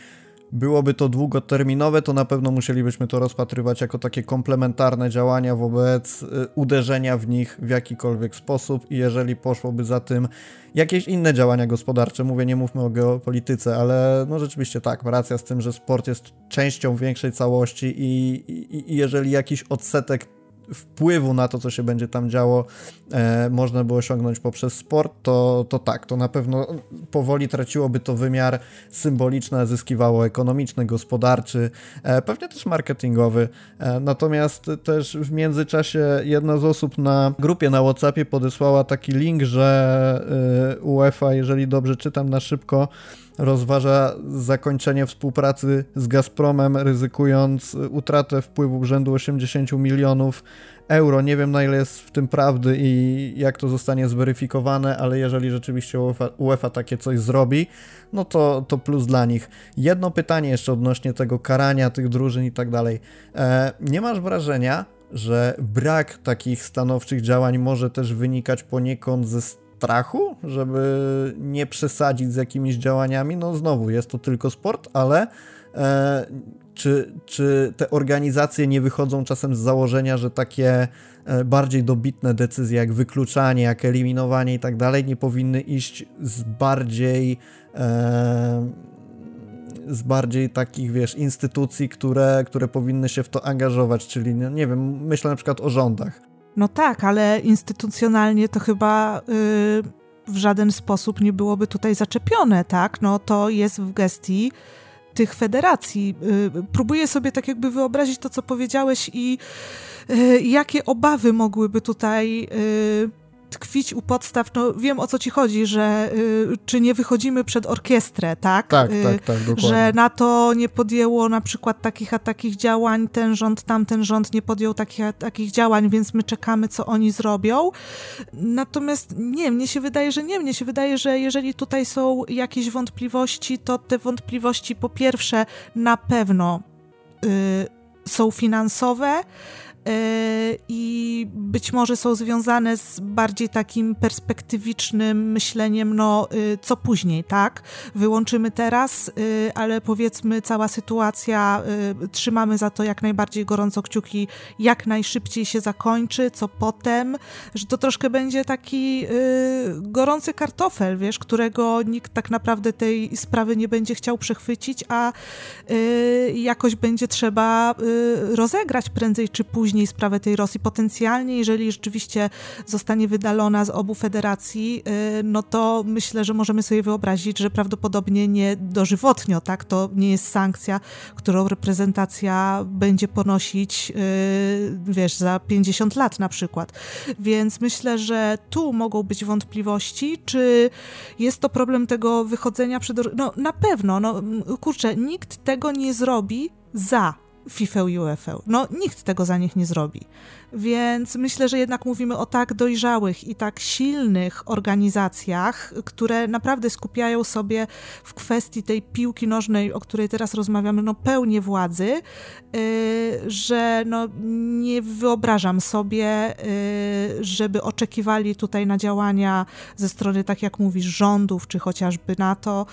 Speaker 1: byłoby to długoterminowe, to na pewno musielibyśmy to rozpatrywać jako takie komplementarne działania wobec y, uderzenia w nich w jakikolwiek sposób i jeżeli poszłoby za tym jakieś inne działania gospodarcze, mówię, nie mówmy o geopolityce, ale no rzeczywiście tak, racja z tym, że sport jest częścią większej całości i, i, i jeżeli jakiś odsetek wpływu na to, co się będzie tam działo, e, można by osiągnąć poprzez sport, to, to tak, to na pewno powoli traciłoby to wymiar symboliczny, a zyskiwało ekonomiczny, gospodarczy, e, pewnie też marketingowy. E, natomiast też w międzyczasie jedna z osób na grupie na WhatsAppie podesłała taki link, że e, UEFA, jeżeli dobrze czytam na szybko, rozważa zakończenie współpracy z Gazpromem, ryzykując utratę wpływów rzędu 80 milionów euro. Nie wiem na ile jest w tym prawdy i jak to zostanie zweryfikowane, ale jeżeli rzeczywiście UEFA, UEFA takie coś zrobi, no to, to plus dla nich. Jedno pytanie jeszcze odnośnie tego karania tych drużyn i tak dalej. E, nie masz wrażenia, że brak takich stanowczych działań może też wynikać poniekąd ze strachu, żeby nie przesadzić z jakimiś działaniami. No znowu, jest to tylko sport, ale e, czy, czy te organizacje nie wychodzą czasem z założenia, że takie e, bardziej dobitne decyzje, jak wykluczanie, jak eliminowanie i tak dalej, nie powinny iść z bardziej e, z bardziej takich, wiesz, instytucji, które, które powinny się w to angażować, czyli, nie, nie wiem, myślę na przykład o rządach.
Speaker 2: No tak, ale instytucjonalnie to chyba yy, w żaden sposób nie byłoby tutaj zaczepione, tak? No to jest w gestii tych federacji. Yy, próbuję sobie tak jakby wyobrazić to, co powiedziałeś i yy, jakie obawy mogłyby tutaj y, tkwić u podstaw, no wiem o co ci chodzi, że y, czy nie wychodzimy przed orkiestrę, tak?
Speaker 1: Tak, y, tak, tak, dokładnie.
Speaker 2: Że NATO nie podjęło na przykład takich a takich działań, ten rząd, tamten rząd nie podjął takich a takich działań, więc my czekamy, co oni zrobią. Natomiast nie, mnie się wydaje, że nie. Mnie się wydaje, że jeżeli tutaj są jakieś wątpliwości, to te wątpliwości po pierwsze na pewno y, są finansowe, i być może są związane z bardziej takim perspektywicznym myśleniem, no y, co później, tak? Wyłączymy teraz, y, ale powiedzmy cała sytuacja, y, trzymamy za to jak najbardziej gorąco kciuki, jak najszybciej się zakończy, co potem, że to troszkę będzie taki gorący kartofel, wiesz, którego nikt tak naprawdę tej sprawy nie będzie chciał przechwycić, a jakoś będzie trzeba rozegrać prędzej czy później później sprawę tej Rosji. Potencjalnie, jeżeli rzeczywiście zostanie wydalona z obu federacji, y, no to myślę, że możemy sobie wyobrazić, że prawdopodobnie nie dożywotnio, tak? To nie jest sankcja, którą reprezentacja będzie ponosić, y, wiesz, za 50 lat na przykład. Więc myślę, że tu mogą być wątpliwości, czy jest to problem tego wychodzenia przed... No na pewno, no kurczę, nikt tego nie zrobi za FIFA i UEFA. No, nikt tego za nich nie zrobi. Więc myślę, że jednak mówimy o tak dojrzałych i tak silnych organizacjach, które naprawdę skupiają sobie w kwestii tej piłki nożnej, o której teraz rozmawiamy, no pełnię władzy, yy, że no nie wyobrażam sobie, yy, żeby oczekiwali tutaj na działania ze strony, tak jak mówisz, rządów, czy chociażby NATO,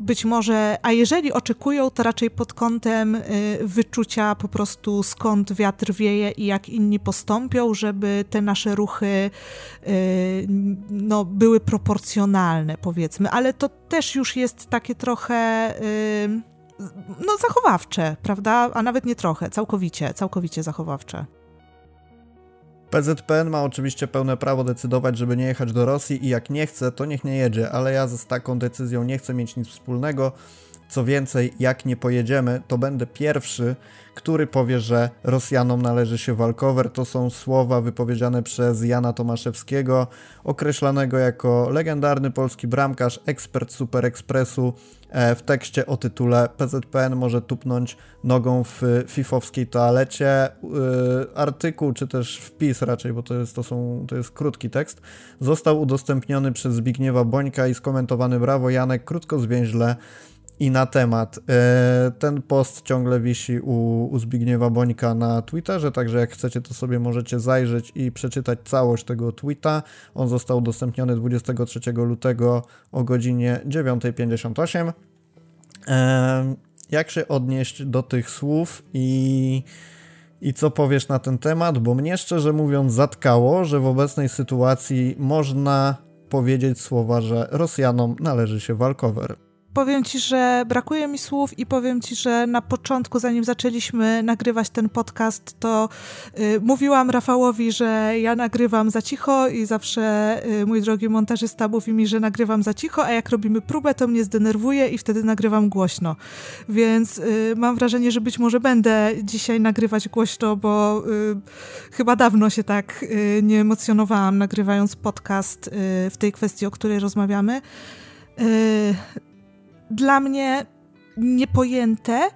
Speaker 2: być może, a jeżeli oczekują, to raczej pod kątem y, wyczucia po prostu skąd wiatr wieje i jak inni postąpią, żeby te nasze ruchy y, no, były proporcjonalne, powiedzmy. Ale to też już jest takie trochę y, no, zachowawcze, prawda? A nawet nie trochę, całkowicie, całkowicie zachowawcze.
Speaker 1: PZPN ma oczywiście pełne prawo decydować, żeby nie jechać do Rosji i jak nie chce, to niech nie jedzie, ale ja z taką decyzją nie chcę mieć nic wspólnego. Co więcej, jak nie pojedziemy, to będę pierwszy, który powie, że Rosjanom należy się walkover. To są słowa wypowiedziane przez Jana Tomaszewskiego, określanego jako legendarny polski bramkarz, ekspert Super Expressu. E, w tekście o tytule PZPN może tupnąć nogą w fifowskiej toalecie. E, artykuł, czy też wpis raczej, bo to jest, to, są, to jest krótki tekst, został udostępniony przez Zbigniewa Bońka i skomentowany brawo Janek, krótko zwięźle i na temat. E, ten post ciągle wisi u, u Zbigniewa Bońka na Twitterze, także jak chcecie, to sobie możecie zajrzeć i przeczytać całość tego tweeta. On został udostępniony 23 lutego o godzinie 9.58. E, jak się odnieść do tych słów i, i co powiesz na ten temat? Bo mnie szczerze mówiąc zatkało, że w obecnej sytuacji można powiedzieć słowa, że Rosjanom należy się walkover
Speaker 2: powiem ci, że brakuje mi słów i powiem ci, że na początku, zanim zaczęliśmy nagrywać ten podcast, to y, mówiłam Rafałowi, że ja nagrywam za cicho i zawsze y, mój drogi montażysta mówi mi, że nagrywam za cicho, a jak robimy próbę, to mnie zdenerwuje i wtedy nagrywam głośno. Więc y, mam wrażenie, że być może będę dzisiaj nagrywać głośno, bo y, chyba dawno się tak y, nie emocjonowałam nagrywając podcast y, w tej kwestii, o której rozmawiamy dla mnie niepojęte,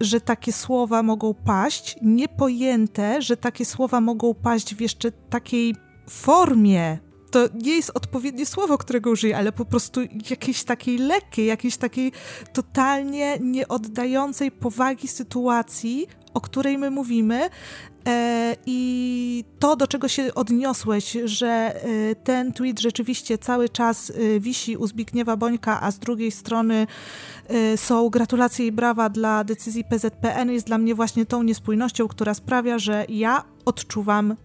Speaker 2: że takie słowa mogą paść, niepojęte, że takie słowa mogą paść w jeszcze takiej formie. To nie jest odpowiednie słowo, którego użyję, ale po prostu jakiejś takiej lekkiej, jakiejś takiej totalnie nieoddającej powagi sytuacji o której my mówimy e, i to, do czego się odniosłeś, że e, ten tweet rzeczywiście cały czas e, wisi u Zbigniewa Bońka, a z drugiej strony są gratulacje i brawa dla decyzji PZPN, jest dla mnie właśnie tą niespójnością, która sprawia, że ja odczuwam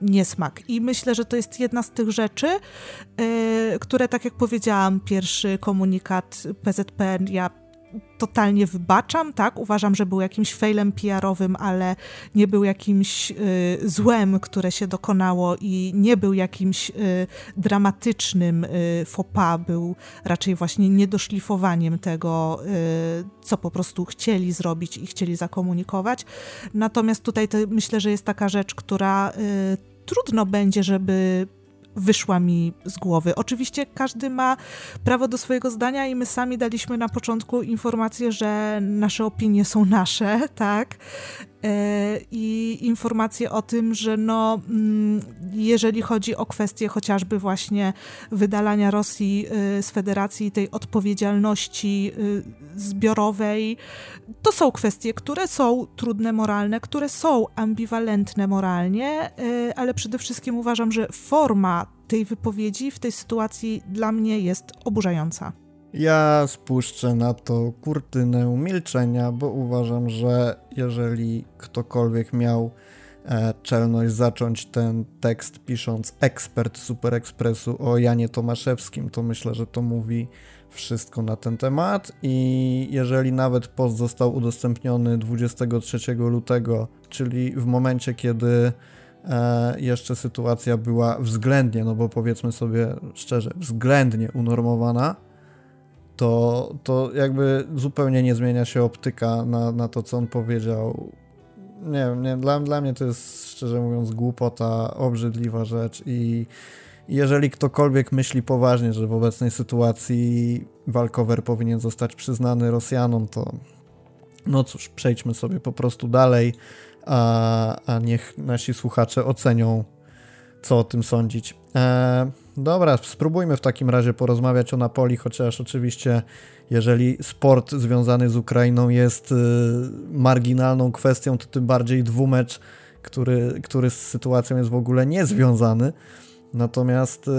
Speaker 2: niesmak. I myślę, że to jest jedna z tych rzeczy, które, tak jak powiedziałam, pierwszy komunikat PZPN ja totalnie wybaczam, tak? Uważam, że był jakimś failem PR-owym, ale nie był jakimś y, złem, które się dokonało i nie był jakimś y, dramatycznym y, faux pas, był raczej właśnie niedoszlifowaniem tego, y, co po prostu chcieli zrobić i chcieli zakomunikować. Natomiast tutaj myślę, że jest taka rzecz, która y, trudno będzie, żeby wyszła mi z głowy. Oczywiście każdy ma prawo do swojego zdania i my sami daliśmy na początku informację, że nasze opinie są nasze, [laughs] tak? E, I informacje o tym, że no, mm, jeżeli chodzi o kwestie chociażby właśnie wydalania Rosji y, z federacji, tej odpowiedzialności y, zbiorowej, to są kwestie, które są trudne moralne, które są ambiwalentne moralnie, ale przede wszystkim uważam, że forma tej wypowiedzi w tej sytuacji dla mnie jest oburzająca.
Speaker 1: Ja spuszczę na to kurtynę milczenia, bo uważam, że jeżeli ktokolwiek miał e, czelność zacząć ten tekst pisząc ekspert Super Expressu o Janie Tomaszewskim, to myślę, że to mówi wszystko na ten temat. I jeżeli nawet post został udostępniony 23 lutego, czyli w momencie, kiedy e, jeszcze sytuacja była względnie, no bo powiedzmy sobie szczerze, względnie unormowana, to, to jakby zupełnie nie zmienia się optyka na, na to, co on powiedział. Nie wiem, nie, dla, dla mnie to jest szczerze mówiąc głupota, obrzydliwa rzecz i jeżeli ktokolwiek myśli poważnie, że w obecnej sytuacji walkover powinien zostać przyznany Rosjanom, to no cóż, przejdźmy sobie po prostu dalej, a, a niech nasi słuchacze ocenią, co o tym sądzić. Eee, Dobra, spróbujmy w takim razie porozmawiać o Napoli, chociaż oczywiście jeżeli sport związany z Ukrainą jest y, marginalną kwestią, to tym bardziej dwumecz, który, który z sytuacją jest w ogóle niezwiązany. Natomiast y,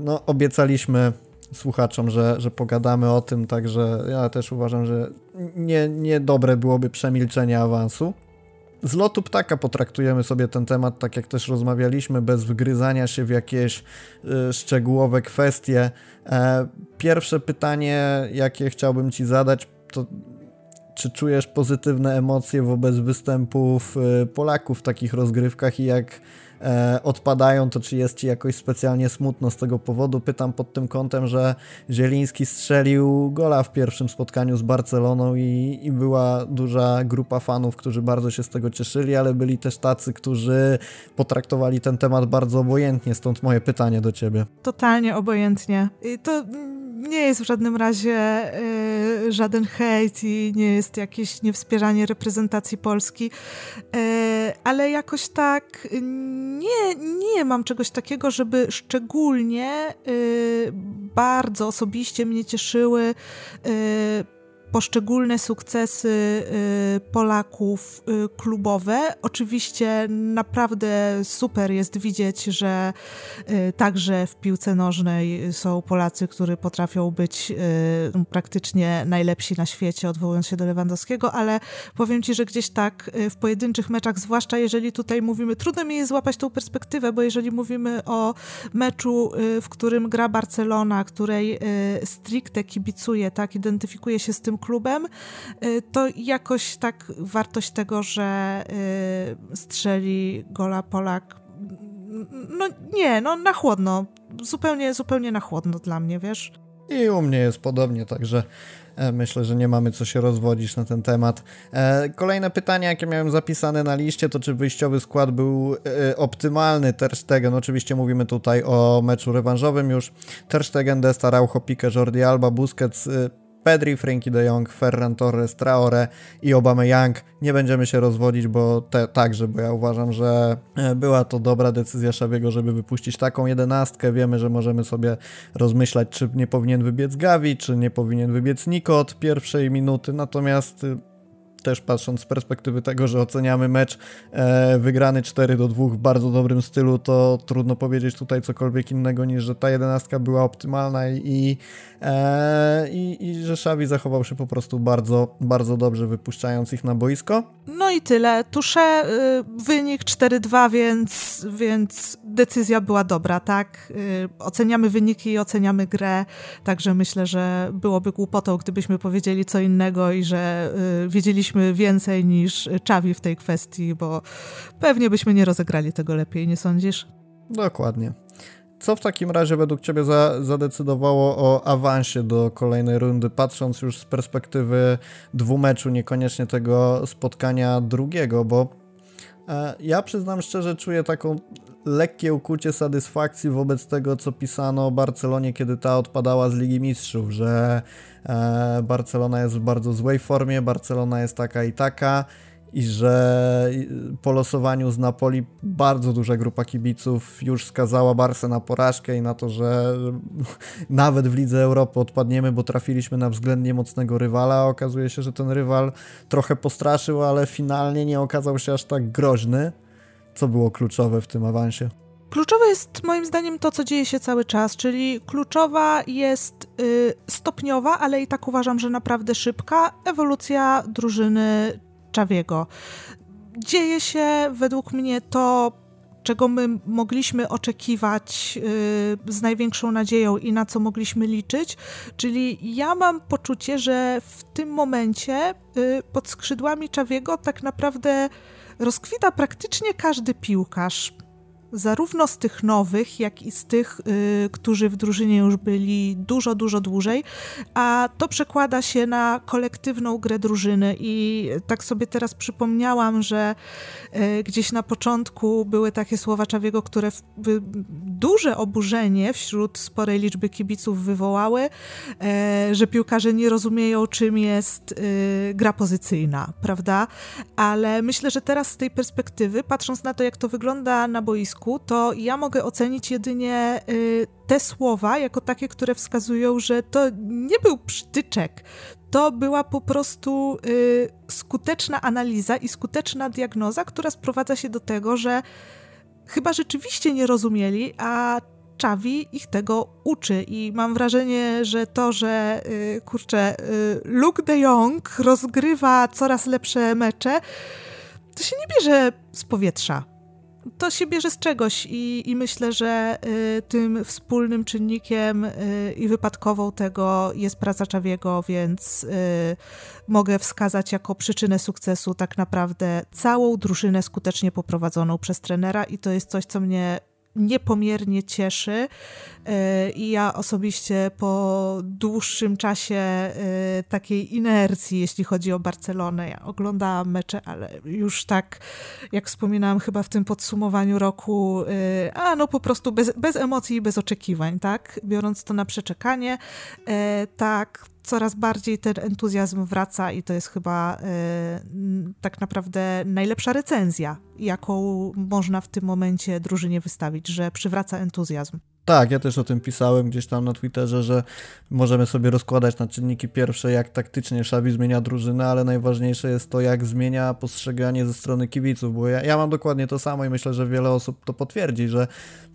Speaker 1: no, obiecaliśmy słuchaczom, że, że pogadamy o tym, także ja też uważam, że nie, niedobre byłoby przemilczenie awansu z lotu ptaka potraktujemy sobie ten temat, tak jak też rozmawialiśmy, bez wgryzania się w jakieś y, szczegółowe kwestie. E, pierwsze pytanie, jakie chciałbym Ci zadać, to czy czujesz pozytywne emocje wobec występów y, Polaków w takich rozgrywkach i jak odpadają, to czy jest ci jakoś specjalnie smutno z tego powodu? Pytam pod tym kątem, że Zieliński strzelił gola w pierwszym spotkaniu z Barceloną i, i była duża grupa fanów, którzy bardzo się z tego cieszyli, ale byli też tacy, którzy potraktowali ten temat bardzo obojętnie, stąd moje pytanie do ciebie.
Speaker 2: Totalnie obojętnie. I to nie jest w żadnym razie y, żaden hejt i nie jest jakieś niewspieranie reprezentacji Polski, y, ale jakoś tak nie, nie mam czegoś takiego, żeby szczególnie y, bardzo osobiście mnie cieszyły poszczególne sukcesy y, Polaków y, klubowe. Oczywiście naprawdę super jest widzieć, że y, także w piłce nożnej są Polacy, którzy potrafią być praktycznie najlepsi na świecie, odwołując się do Lewandowskiego, ale powiem Ci, że gdzieś tak w pojedynczych meczach, zwłaszcza jeżeli tutaj mówimy, trudno mi jest złapać tą perspektywę, bo jeżeli mówimy o meczu, w którym gra Barcelona, której stricte kibicuje, tak, identyfikuje się z tym klubem, y, to jakoś tak wartość tego, że y, strzeli gola Polak, no nie, no na chłodno, zupełnie, zupełnie na chłodno dla mnie, wiesz.
Speaker 1: I u mnie jest podobnie, także e, myślę, że nie mamy co się rozwodzić na ten temat. E, kolejne pytanie, jakie miałem zapisane na liście, to czy wyjściowy skład był e, optymalny Ter Stegen? Oczywiście mówimy tutaj o meczu rewanżowym już. Ter Stegen, Desta, Raucho, Pique, Jordi Alba, Busquets, Pedri, Frankie de Jong, Ferran Torres, Traore i Young. Nie będziemy się rozwodzić, bo te, także, bo ja uważam, że e, była to dobra decyzja Szabiego, żeby wypuścić taką jedenastkę. Wiemy, że możemy sobie rozmyślać, czy nie powinien wybiec Gavi, czy nie powinien wybiec Niko od pierwszej minuty, natomiast y, też patrząc z perspektywy tego, że oceniamy mecz e, wygrany 4 do 2 w bardzo dobrym stylu, to trudno powiedzieć tutaj cokolwiek innego niż, że ta jedenastka była optymalna i, e, i, i że Xavi zachował się po prostu bardzo, bardzo dobrze wypuszczając ich na boisko.
Speaker 2: No i tyle. Tusze y, wynik 4-2, więc, więc decyzja była dobra, tak? Y, oceniamy wyniki i oceniamy grę, także myślę, że byłoby głupotą, gdybyśmy powiedzieli co innego i że y, wiedzieliśmy więcej niż Czawi w tej kwestii, bo pewnie byśmy nie rozegrali tego lepiej, nie sądzisz?
Speaker 1: Dokładnie. Co w takim razie według Ciebie za, zadecydowało o awansie do kolejnej rundy, patrząc już z perspektywy dwumeczu, niekoniecznie tego spotkania drugiego, bo ja przyznam szczerze, czuję taką lekkie ukucie satysfakcji wobec tego, co pisano o Barcelonie, kiedy ta odpadała z Ligi Mistrzów, że e, Barcelona jest w bardzo złej formie, Barcelona jest taka i taka i że po losowaniu z Napoli bardzo duża grupa kibiców już skazała Barsę na porażkę i na to, że [laughs] nawet w Lidze Europy odpadniemy, bo trafiliśmy na względnie mocnego rywala. Okazuje się, że ten rywal trochę postraszył, ale finalnie nie okazał się aż tak groźny. Co było kluczowe w tym awansie?
Speaker 2: Kluczowe jest moim zdaniem to, co dzieje się cały czas, czyli kluczowa jest y, stopniowa, ale i tak uważam, że naprawdę szybka ewolucja drużyny Czawiego. Dzieje się według mnie to, czego my mogliśmy oczekiwać yy, z największą nadzieją i na co mogliśmy liczyć. Czyli ja mam poczucie, że w tym momencie yy, pod skrzydłami Czawiego tak naprawdę rozkwita praktycznie każdy piłkarz zarówno z tych nowych, jak i z tych, y, którzy w drużynie już byli dużo, dużo dłużej, a to przekłada się na kolektywną grę drużyny i tak sobie teraz przypomniałam, że y, gdzieś na początku były takie słowa Czawiego, które w, duże oburzenie wśród sporej liczby kibiców wywołały, y, że piłkarze nie rozumieją, czym jest y, gra pozycyjna, prawda? Ale myślę, że teraz z tej perspektywy, patrząc na to, jak to wygląda na boisku, to ja mogę ocenić jedynie y, te słowa jako takie, które wskazują, że to nie był przytyczek. To była po prostu y, skuteczna analiza i skuteczna diagnoza, która sprowadza się do tego, że chyba rzeczywiście nie rozumieli, a Czawi ich tego uczy i mam wrażenie, że to, że y, kurczę, Luke de Jong rozgrywa coraz lepsze mecze, to się nie bierze z powietrza to się bierze z czegoś i, i myślę, że y, tym wspólnym czynnikiem y, i wypadkową tego jest praca Czawiego, więc y, mogę wskazać jako przyczynę sukcesu tak naprawdę całą drużynę skutecznie poprowadzoną przez trenera i to jest coś, co mnie niepomiernie cieszy e, i ja osobiście po dłuższym czasie e, takiej inercji, jeśli chodzi o Barcelonę, ja oglądałam mecze, ale już tak, jak wspominałam chyba w tym podsumowaniu roku, e, a no po prostu bez, bez emocji i bez oczekiwań, tak? Biorąc to na przeczekanie, tak coraz bardziej ten entuzjazm wraca i to jest chyba y, tak naprawdę najlepsza recenzja, jaką można w tym momencie drużynie wystawić, że przywraca entuzjazm.
Speaker 1: Tak, ja też o tym pisałem gdzieś tam na Twitterze, że możemy sobie rozkładać na czynniki pierwsze, jak taktycznie Xavi zmienia drużynę, ale najważniejsze jest to, jak zmienia postrzeganie ze strony kibiców, bo ja, ja mam dokładnie to samo i myślę, że wiele osób to potwierdzi, że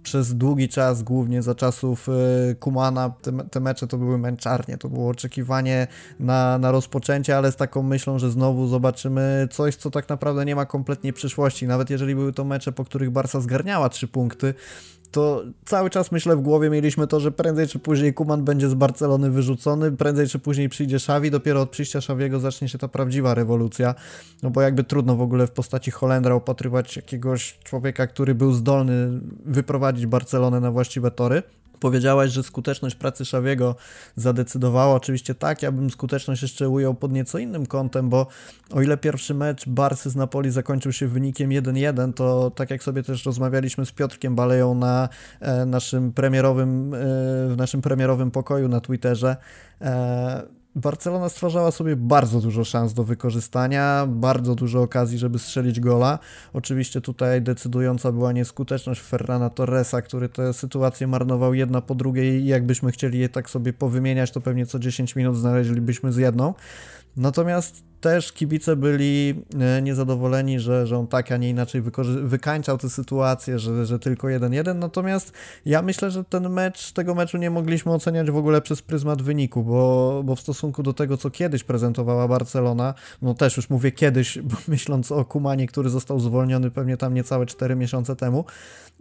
Speaker 1: przez długi czas, głównie za czasów y, Kumana, te, te mecze to były męczarnie, to było oczekiwanie na, na rozpoczęcie, ale z taką myślą, że znowu zobaczymy coś, co tak naprawdę nie ma kompletnie przyszłości. Nawet jeżeli były to mecze, po których Barca zgarniała trzy punkty, to cały czas myślę w głowie mieliśmy to, że prędzej czy później Kuman będzie z Barcelony wyrzucony, prędzej czy później przyjdzie Xavi, dopiero od przyjścia Xaviego zacznie się ta prawdziwa rewolucja, no bo jakby trudno w ogóle w postaci Holendra opatrywać jakiegoś człowieka, który był zdolny wyprowadzić Barcelonę na właściwe tory. Powiedziałaś, że skuteczność pracy Szawiego zadecydowała. Oczywiście tak, ja bym skuteczność jeszcze ujął pod nieco innym kątem, bo o ile pierwszy mecz Barsy z Napoli zakończył się wynikiem 1-1, to tak jak sobie też rozmawialiśmy z Piotrkiem Baleją na e, naszym premierowym, e, w naszym premierowym pokoju na Twitterze, e, Barcelona stwarzała sobie bardzo dużo szans do wykorzystania, bardzo dużo okazji, żeby strzelić gola. Oczywiście tutaj decydująca była nieskuteczność Ferrana Torresa, który tę sytuację marnował jedna po drugiej i jakbyśmy chcieli je tak sobie powymieniać, to pewnie co 10 minut znaleźlibyśmy z jedną. Natomiast też kibice byli e, niezadowoleni, że, że on tak, a nie inaczej wykańczał tę sytuację, że, że tylko 1-1. Natomiast ja myślę, że ten mecz, tego meczu nie mogliśmy oceniać w ogóle przez pryzmat wyniku, bo, bo w stosunku do tego, co kiedyś prezentowała Barcelona, no też już mówię kiedyś, [laughs] myśląc o Kumanie, który został zwolniony pewnie tam niecałe 4 miesiące temu,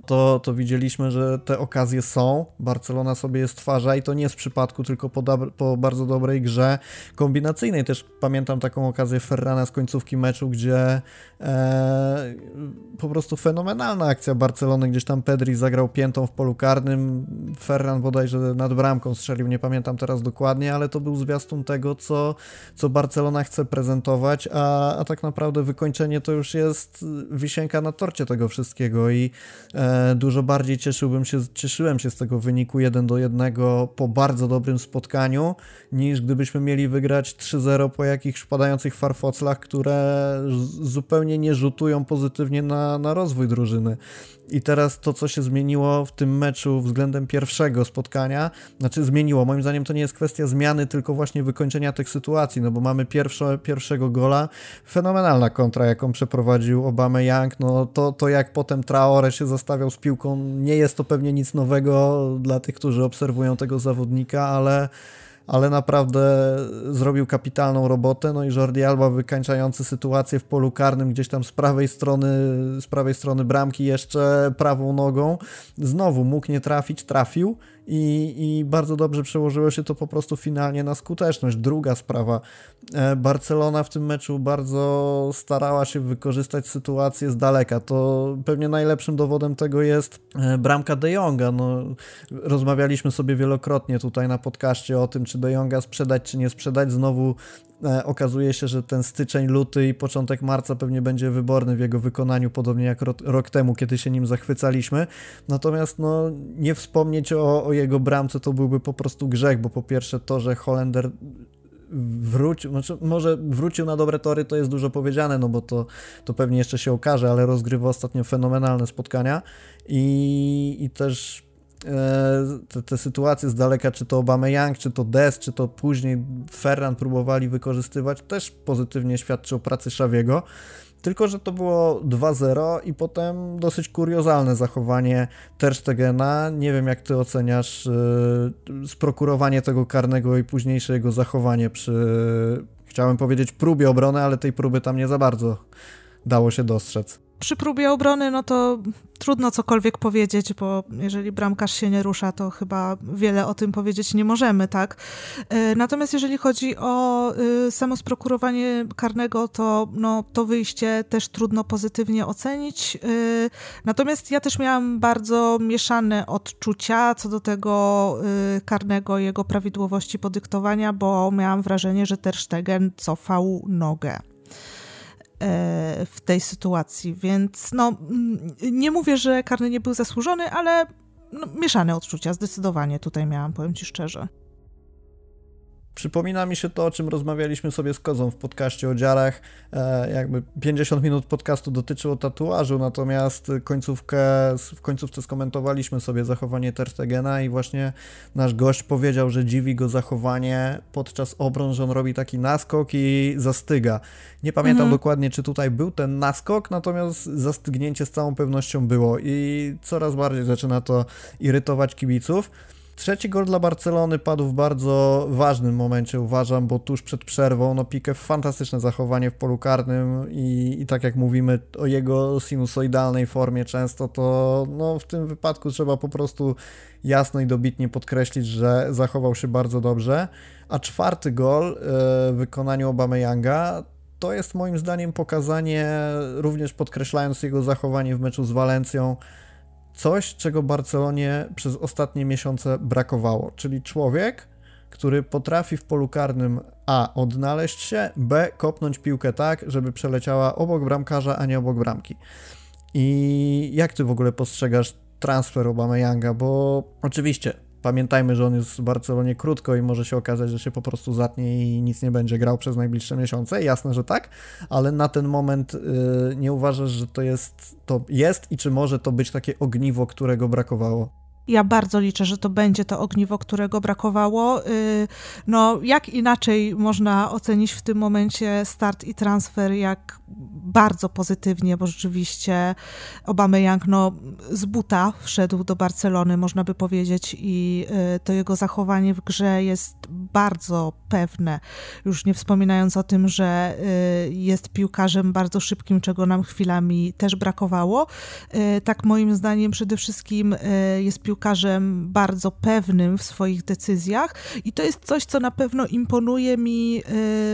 Speaker 1: to, to widzieliśmy, że te okazje są. Barcelona sobie je stwarza i to nie z przypadku, tylko po, po bardzo dobrej grze kombinacyjnej. Też pamiętam taką okazję Ferrana z końcówki meczu, gdzie e, po prostu fenomenalna akcja Barcelony, gdzieś tam Pedri zagrał piętą w polu karnym, Ferran bodajże nad bramką strzelił, nie pamiętam teraz dokładnie, ale to był zwiastun tego, co, co Barcelona chce prezentować, a, a tak naprawdę wykończenie to już jest wisienka na torcie tego wszystkiego i e, dużo bardziej cieszyłbym się, cieszyłem się z tego wyniku 1 do 1 po bardzo dobrym spotkaniu, niż gdybyśmy mieli wygrać 3-0 po jakichś padających farfoclach, które zupełnie nie rzutują pozytywnie na, na rozwój drużyny. I teraz to, co się zmieniło w tym meczu względem pierwszego spotkania, znaczy zmieniło, moim zdaniem to nie jest kwestia zmiany, tylko właśnie wykończenia tych sytuacji, no bo mamy pierwsze, pierwszego gola, fenomenalna kontra, jaką przeprowadził Obama Young, no to, to jak potem Traore się zastawiał z piłką, nie jest to pewnie nic nowego dla tych, którzy obserwują tego zawodnika, ale ale naprawdę zrobił kapitalną robotę. No i Jordi Alba wykańczający sytuację w polu karnym gdzieś tam z prawej strony, z prawej strony bramki jeszcze prawą nogą. Znowu mógł nie trafić, trafił i, i bardzo dobrze przełożyło się to po prostu finalnie na skuteczność. Druga sprawa, e, Barcelona w tym meczu bardzo starała się wykorzystać sytuację z daleka. To pewnie najlepszym dowodem tego jest e, bramka De Jonga. No, rozmawialiśmy sobie wielokrotnie tutaj na podcaście o tym, czy De Jonga sprzedać, czy nie sprzedać. Znowu okazuje się, że ten styczeń, luty i początek marca pewnie będzie wyborny w jego wykonaniu, podobnie jak rok, temu, kiedy się nim zachwycaliśmy. Natomiast no, nie wspomnieć o, o jego bramce to byłby po prostu grzech, bo po pierwsze to, że Holender wrócił, znaczy może wrócił na dobre tory, to jest dużo powiedziane, no bo to, to pewnie jeszcze się okaże, ale rozgrywa ostatnio fenomenalne spotkania i, i też E, te, te, sytuacje z daleka, czy to Obama Young, czy to Des, czy to później Ferran próbowali wykorzystywać, też pozytywnie świadczy o pracy Szawiego. Tylko, że to było 2-0 i potem dosyć kuriozalne zachowanie Terstegena. Nie wiem, jak ty oceniasz yy, sprokurowanie tego karnego i późniejsze jego zachowanie przy, chciałem powiedzieć, próbie obrony, ale tej próby tam nie za bardzo dało się dostrzec
Speaker 2: przy próbie obrony, no to trudno cokolwiek powiedzieć, bo jeżeli bramkarz się nie rusza, to chyba wiele o tym powiedzieć nie możemy, tak? E, natomiast jeżeli chodzi o y, samo sprokurowanie karnego, to no, to wyjście też trudno pozytywnie ocenić. E, natomiast ja też miałam bardzo mieszane odczucia co do tego y, karnego jego prawidłowości podyktowania, bo miałam wrażenie, że Ter Stegen cofał nogę. E, w tej sytuacji, więc no, nie mówię, że karny nie był zasłużony, ale no, mieszane odczucia, zdecydowanie tutaj miałam, powiem ci szczerze.
Speaker 1: Przypomina mi się to, o czym rozmawialiśmy sobie z Kozą w podcaście o dziarach. E, jakby 50 minut podcastu dotyczyło tatuażu, natomiast końcówkę, w końcówce skomentowaliśmy sobie zachowanie Tertegena i właśnie nasz gość powiedział, że dziwi go zachowanie podczas obron, że on robi taki naskok i zastyga. Nie pamiętam mhm. dokładnie, czy tutaj był ten naskok, natomiast zastygnięcie z całą pewnością było i coraz bardziej zaczyna to irytować kibiców. Trzeci gol dla Barcelony padł w bardzo ważnym momencie, uważam, bo tuż przed przerwą, no Pique fantastyczne zachowanie w polu karnym i, i tak jak mówimy o jego sinusoidalnej formie często, to no, w tym wypadku trzeba po prostu jasno i dobitnie podkreślić, że zachował się bardzo dobrze. A czwarty gol e, w wykonaniu Obameyanga to jest moim zdaniem pokazanie, również podkreślając jego zachowanie w meczu z Walencją, coś, czego Barcelonie przez ostatnie miesiące brakowało, czyli człowiek, który potrafi w polu karnym A odnaleźć się, B kopnąć piłkę tak, żeby przeleciała obok bramkarza, a nie obok bramki. I jak ty w ogóle postrzegasz transfer Obama Younga? Bo oczywiście Pamiętajmy, że on jest w Barcelonie krótko i może się okazać, że się po prostu zatnie i nic nie będzie grał przez najbliższe miesiące. Jasne, że tak, ale na ten moment yy, nie uważasz, że to jest, to jest i czy może to być takie ogniwo, którego brakowało?
Speaker 2: Ja bardzo liczę, że to będzie to ogniwo, którego brakowało. Y, no, jak inaczej można ocenić w tym momencie start i transfer, jak bardzo pozytywnie, bo rzeczywiście Young no, z buta wszedł do Barcelony, można by powiedzieć, i y, to jego zachowanie w grze jest bardzo pewne. Już nie wspominając o tym, że y, jest piłkarzem bardzo szybkim, czego nam chwilami też brakowało. Tak moim zdaniem przede wszystkim jest piłkarzem bardzo pewnym w swoich decyzjach i to jest coś, co na pewno imponuje mi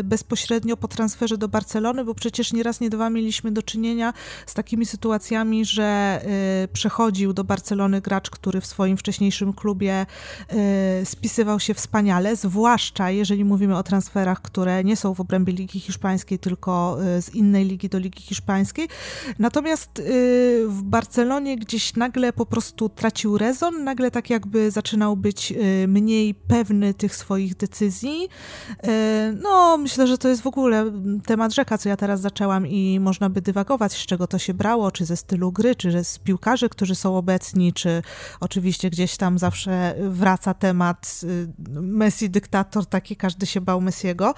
Speaker 2: bezpośrednio po transferze do Barcelony, bo przecież nieraz nie dwa mieliśmy do czynienia z takimi sytuacjami, że y, przechodził do Barcelony gracz, który w swoim wcześniejszym klubie y, spisywał się wspaniale, zwłaszcza jeżeli mówimy o transferach, które nie są w obrębie Ligi Hiszpańskiej, tylko y, z innej ligi do Ligi Hiszpańskiej. Natomiast w Barcelonie gdzieś nagle po prostu tracił rezon, nagle tak jakby zaczynał być mniej pewny tych swoich decyzji. No, myślę, że to jest w ogóle temat rzeka, co ja teraz zaczęłam i można by dywagować, z czego to się brało, czy ze stylu gry, czy z piłkarzy, którzy są obecni, czy oczywiście gdzieś tam zawsze wraca temat y, Messi dyktator, taki każdy się bał Messiego,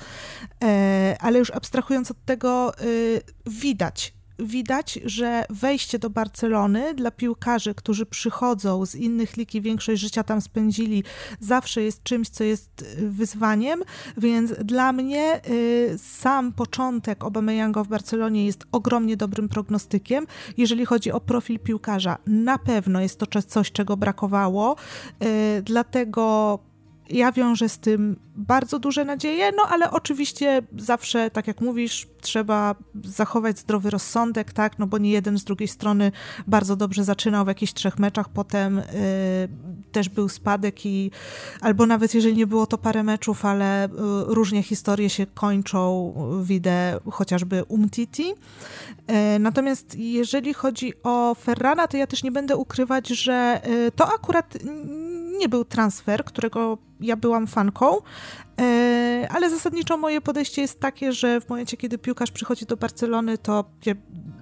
Speaker 2: e, ale już abstrahując od tego, y, widać, widać, że wejście do Barcelony dla piłkarzy, którzy przychodzą z innych lig i większość życia tam spędzili, zawsze jest czymś, co jest y, wyzwaniem, więc dla mnie y, sam początek Aubameyanga w Barcelonie jest ogromnie dobrym prognostykiem. Jeżeli chodzi o profil piłkarza, na pewno jest to coś, czego brakowało, y, dlatego ja wiążę z tym bardzo duże nadzieje, no ale oczywiście zawsze, tak jak mówisz, trzeba zachować zdrowy rozsądek, tak, no bo nie jeden z drugiej strony bardzo dobrze zaczynał w jakichś trzech meczach, potem y, też był spadek i albo nawet jeżeli nie było to parę meczów, ale y, różnie historie się kończą, widzę chociażby Umtiti. Y, natomiast jeżeli chodzi o Ferrana, to ja też nie będę ukrywać, że y, to akurat nie był transfer, którego ja byłam fanką, ale zasadniczo moje podejście jest takie, że w momencie, kiedy piłkarz przychodzi do Barcelony, to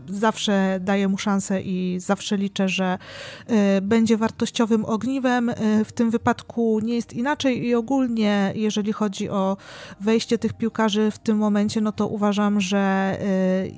Speaker 2: zawsze daję mu szansę i zawsze liczę, że e, będzie wartościowym ogniwem. E, w tym wypadku nie jest inaczej i ogólnie, jeżeli chodzi o wejście tych piłkarzy w tym momencie, no to uważam, że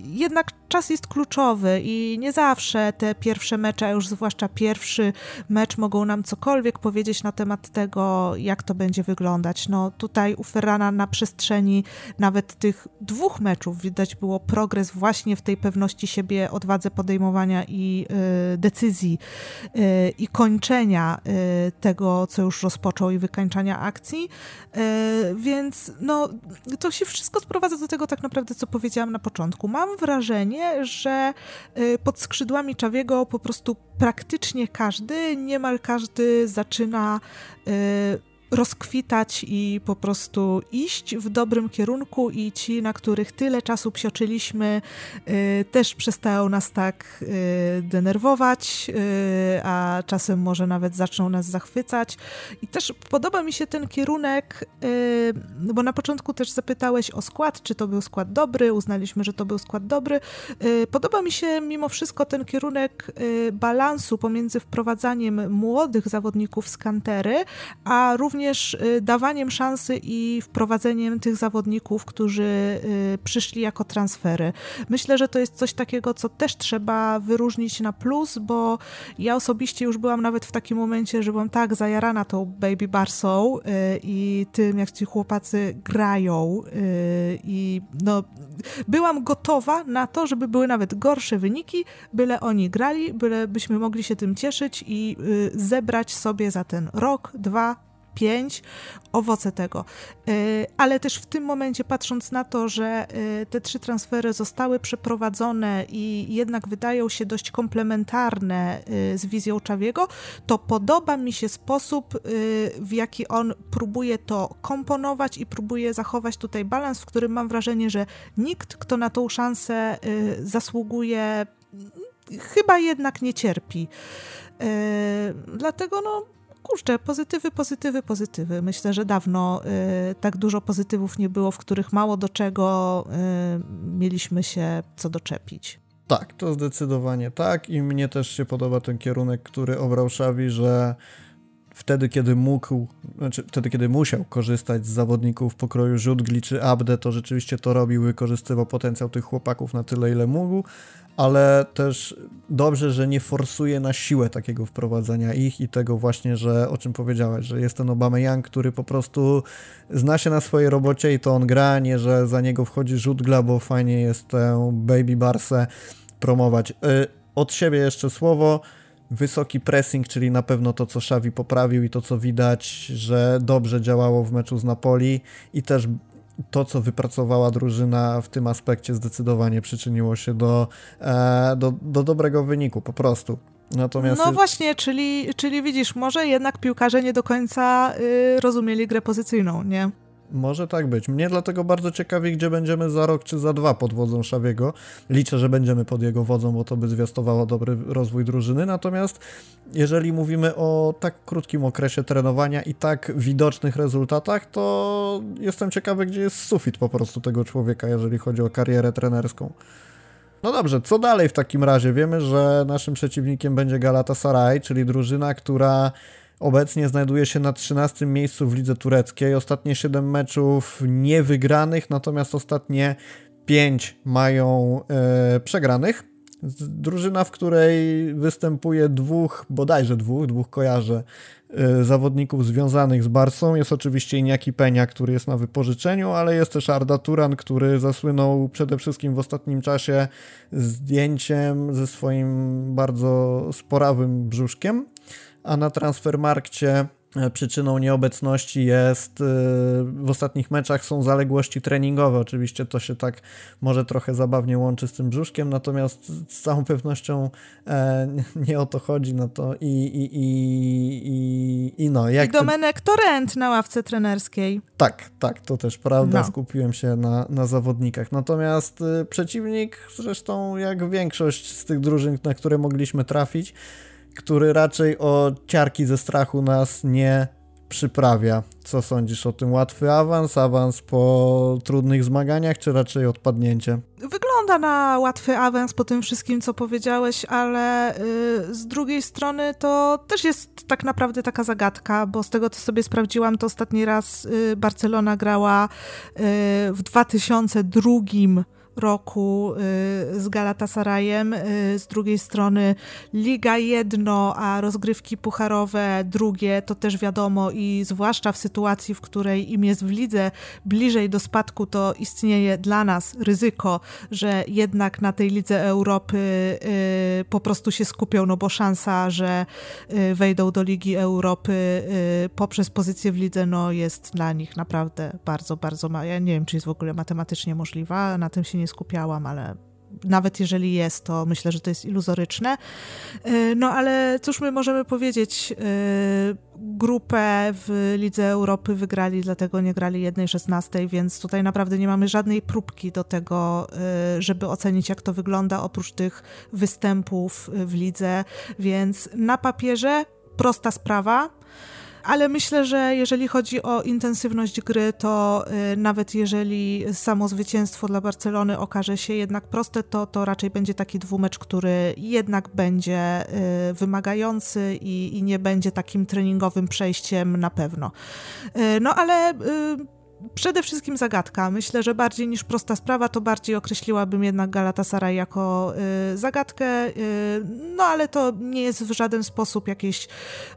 Speaker 2: jednak czas jest kluczowy i nie zawsze te pierwsze mecze, a już zwłaszcza pierwszy mecz mogą nam cokolwiek powiedzieć na temat tego, jak to będzie wyglądać. No tutaj u Ferrana na przestrzeni nawet tych dwóch meczów widać było progres właśnie w tej pewności siebie, odwadze podejmowania i y, decyzji y, i kończenia y, tego, co już rozpoczął i wykańczania akcji. Więc no, to się wszystko sprowadza do tego tak naprawdę, co powiedziałam na początku. Mam wrażenie, że pod skrzydłami Czawiego po prostu praktycznie każdy, niemal każdy zaczyna rozkwitać i po prostu iść w dobrym kierunku i ci, na których tyle czasu psioczyliśmy, y, też przestają nas tak y, denerwować, y, a czasem może nawet zaczną nas zachwycać. I też podoba mi się ten kierunek, no bo na początku też zapytałeś o skład, czy to był skład dobry, uznaliśmy, że to był skład dobry. Podoba mi się mimo wszystko ten kierunek balansu pomiędzy wprowadzaniem młodych zawodników z kantery, a również również y, dawaniem szansy i wprowadzeniem tych zawodników, którzy y, przyszli jako transfery. Myślę, że to jest coś takiego, co też trzeba wyróżnić na plus, bo ja osobiście już byłam nawet w takim momencie, że byłam tak zajarana tą Baby Barsą y, i tym, jak ci chłopacy grają i no, byłam gotowa na to, żeby były nawet gorsze wyniki, byle oni grali, byle byśmy mogli się tym cieszyć i zebrać sobie za ten rok, dwa, 5, owoce tego. Y, ale też w tym momencie, patrząc na to, że y, te trzy transfery zostały przeprowadzone i jednak wydają się dość komplementarne y, z wizją Czawiego, to podoba mi się sposób, w jaki on próbuje to komponować i próbuje zachować tutaj balans, w którym mam wrażenie, że nikt, kto na tą szansę zasługuje, chyba jednak nie cierpi. Dlatego no, kurczę, pozytywy, pozytywy, pozytywy. Myślę, że dawno y, tak dużo pozytywów nie było, w których mało do czego y, mieliśmy się co doczepić.
Speaker 1: Tak, to zdecydowanie tak i mnie też się podoba ten kierunek, który obrał Szawi, że wtedy, kiedy mógł, znaczy wtedy, kiedy musiał korzystać z zawodników pokroju Rzutgli czy Abde, to rzeczywiście to robił, wykorzystywał potencjał tych chłopaków na tyle, ile mógł, ale też dobrze, że nie forsuje na siłę takiego wprowadzenia ich i tego właśnie, że o czym powiedziałeś, że jest ten Obama Young, który po prostu zna się na swojej robocie i to on gra, nie że za niego wchodzi Rzutgla, bo fajnie jest tę Baby Barsę promować. Y, od siebie jeszcze słowo. Wysoki pressing, czyli na pewno to, co Xavi poprawił i to, co widać, że dobrze działało w meczu z Napoli i też to, co wypracowała drużyna w tym aspekcie zdecydowanie przyczyniło się do, e, do, do dobrego wyniku, po prostu.
Speaker 2: Natomiast... No właśnie, czyli, czyli widzisz, może jednak piłkarze nie do końca y, rozumieli grę pozycyjną, nie?
Speaker 1: Może tak być. Mnie dlatego bardzo ciekawi, gdzie będziemy za rok czy za dwa pod wodzą Szawiego. Liczę, że będziemy pod jego wodzą, bo to by zwiastowało dobry rozwój drużyny. Natomiast jeżeli mówimy o tak krótkim okresie trenowania i tak widocznych rezultatach, to jestem ciekawy, gdzie jest sufit po prostu tego człowieka, jeżeli chodzi o karierę trenerską. No dobrze, co dalej w takim razie? Wiemy, że naszym przeciwnikiem będzie Galatasaray, czyli drużyna, która Obecnie znajduje się na 13 miejscu w lidze tureckiej. Ostatnie 7 meczów niewygranych, natomiast ostatnie 5 mają e, przegranych. Drużyna, w której występuje dwóch, bodajże dwóch, dwóch kojarzę, e, zawodników związanych z Barsą. Jest oczywiście Iniaki Penia, który jest na wypożyczeniu, ale jest też Arda Turan, który zasłynął przede wszystkim w ostatnim czasie zdjęciem ze swoim bardzo sporawym brzuszkiem a na transfermarkcie e, przyczyną nieobecności jest e, w ostatnich meczach są zaległości treningowe. Oczywiście to się tak może trochę zabawnie łączy z tym brzuszkiem, natomiast z całą pewnością e, [laughs] nie o to chodzi. No to i, i, i, i, i no.
Speaker 2: Jak I Domenek Torrent na ławce trenerskiej.
Speaker 1: Tak, tak, to też prawda. No. Skupiłem się na, na zawodnikach. Natomiast przeciwnik, zresztą jak większość z tych drużyn, na które mogliśmy trafić, który raczej o ciarki ze strachu nas nie przyprawia. Co sądzisz o tym? Łatwy awans, awans po trudnych zmaganiach, czy raczej odpadnięcie?
Speaker 2: Wygląda na łatwy awans po tym wszystkim, co powiedziałeś, ale yy, z drugiej strony to też jest tak naprawdę taka zagadka, bo z tego, co sobie sprawdziłam, to ostatni raz yy, Barcelona grała yy, w 2002 roku y, z Galatasarayem, y, z drugiej strony Liga jedno, a rozgrywki pucharowe drugie, to też wiadomo i zwłaszcza w sytuacji, w której im jest w lidze bliżej do spadku, to istnieje dla nas ryzyko, że jednak na tej Lidze Europy y, po prostu się skupią, no bo szansa, że wejdą do Ligi Europy poprzez pozycję w lidze, no jest dla nich naprawdę bardzo, bardzo mała. Ja nie wiem, czy jest w ogóle matematycznie możliwa, na tym się nie skupiałam, ale nawet jeżeli jest, to myślę, że to jest iluzoryczne. E, no ale cóż my możemy powiedzieć? E, grupę w Lidze Europy wygrali, dlatego nie grali jednej szesnastej, więc tutaj naprawdę nie mamy żadnej próbki do tego, e, żeby ocenić, jak to wygląda oprócz tych występów w lidze. Więc na papierze prosta sprawa ale myślę, że jeżeli chodzi o intensywność gry, to y, nawet jeżeli samo zwycięstwo dla Barcelony okaże się jednak proste, to, to raczej będzie taki dwumecz, który jednak będzie y, wymagający i, i nie będzie takim treningowym przejściem na pewno. Y, no ale przede wszystkim zagadka. Myślę, że bardziej niż prosta sprawa, to bardziej określiłabym jednak Galatasaray jako y, zagadkę, y, no ale to nie jest w żaden sposób jakieś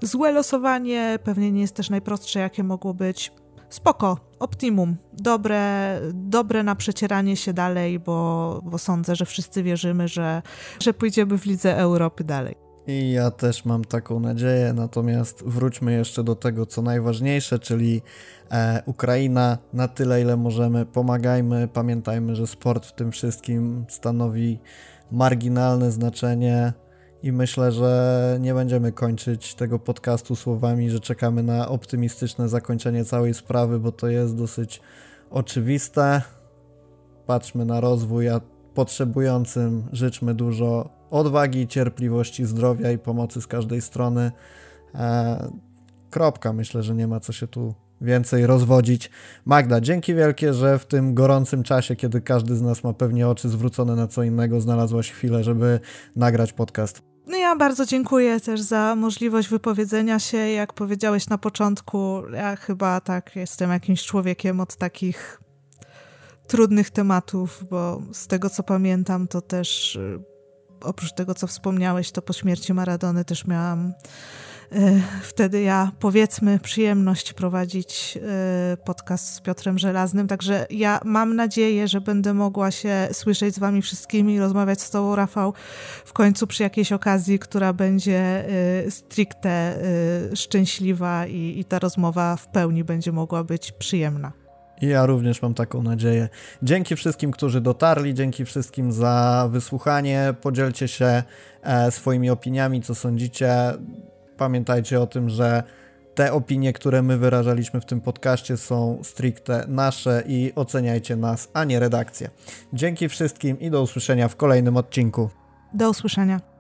Speaker 2: złe losowanie, pewnie nie jest też najprostsze, jakie mogło być. Spoko, optimum, dobre, dobre na przecieranie się dalej, bo, bo sądzę, że wszyscy wierzymy, że, że pójdziemy w Lidze Europy dalej.
Speaker 1: I ja też mam taką nadzieję, natomiast wróćmy jeszcze do tego, co najważniejsze, czyli e, Ukraina na tyle, ile możemy. Pomagajmy, pamiętajmy, że sport w tym wszystkim stanowi marginalne znaczenie. I myślę, że nie będziemy kończyć tego podcastu słowami, że czekamy na optymistyczne zakończenie całej sprawy, bo to jest dosyć oczywiste. Patrzmy na rozwój, a potrzebującym życzmy dużo odwagi, cierpliwości, zdrowia i pomocy z każdej strony. E, kropka. Myślę, że nie ma co się tu więcej rozwodzić. Magda, dzięki wielkie, że w tym gorącym czasie, kiedy każdy z nas ma pewnie oczy zwrócone na co innego, znalazłaś chwilę, żeby nagrać podcast.
Speaker 2: No ja bardzo dziękuję też za możliwość wypowiedzenia się. Jak powiedziałeś na początku, ja chyba tak jestem jakimś człowiekiem od takich trudnych tematów, bo z tego co pamiętam, to też y, oprócz tego co wspomniałeś, to po śmierci Maradony też miałam y, wtedy ja, powiedzmy, przyjemność prowadzić y, podcast z Piotrem Żelaznym. Także ja mam nadzieję, że będę mogła się słyszeć z Wami wszystkimi i rozmawiać z Tobą, Rafał, w końcu przy jakiejś okazji, która będzie stricte szczęśliwa i, i ta rozmowa w pełni będzie mogła być przyjemna.
Speaker 1: Ja również mam taką nadzieję. Dzięki wszystkim, którzy dotarli, dzięki wszystkim za wysłuchanie. Podzielcie się e, swoimi opiniami, co sądzicie. Pamiętajcie o tym, że te opinie, które my wyrażaliśmy w tym podcaście są stricte nasze i oceniajcie nas, a nie redakcję. Dzięki wszystkim i do usłyszenia w kolejnym odcinku.
Speaker 2: Do usłyszenia.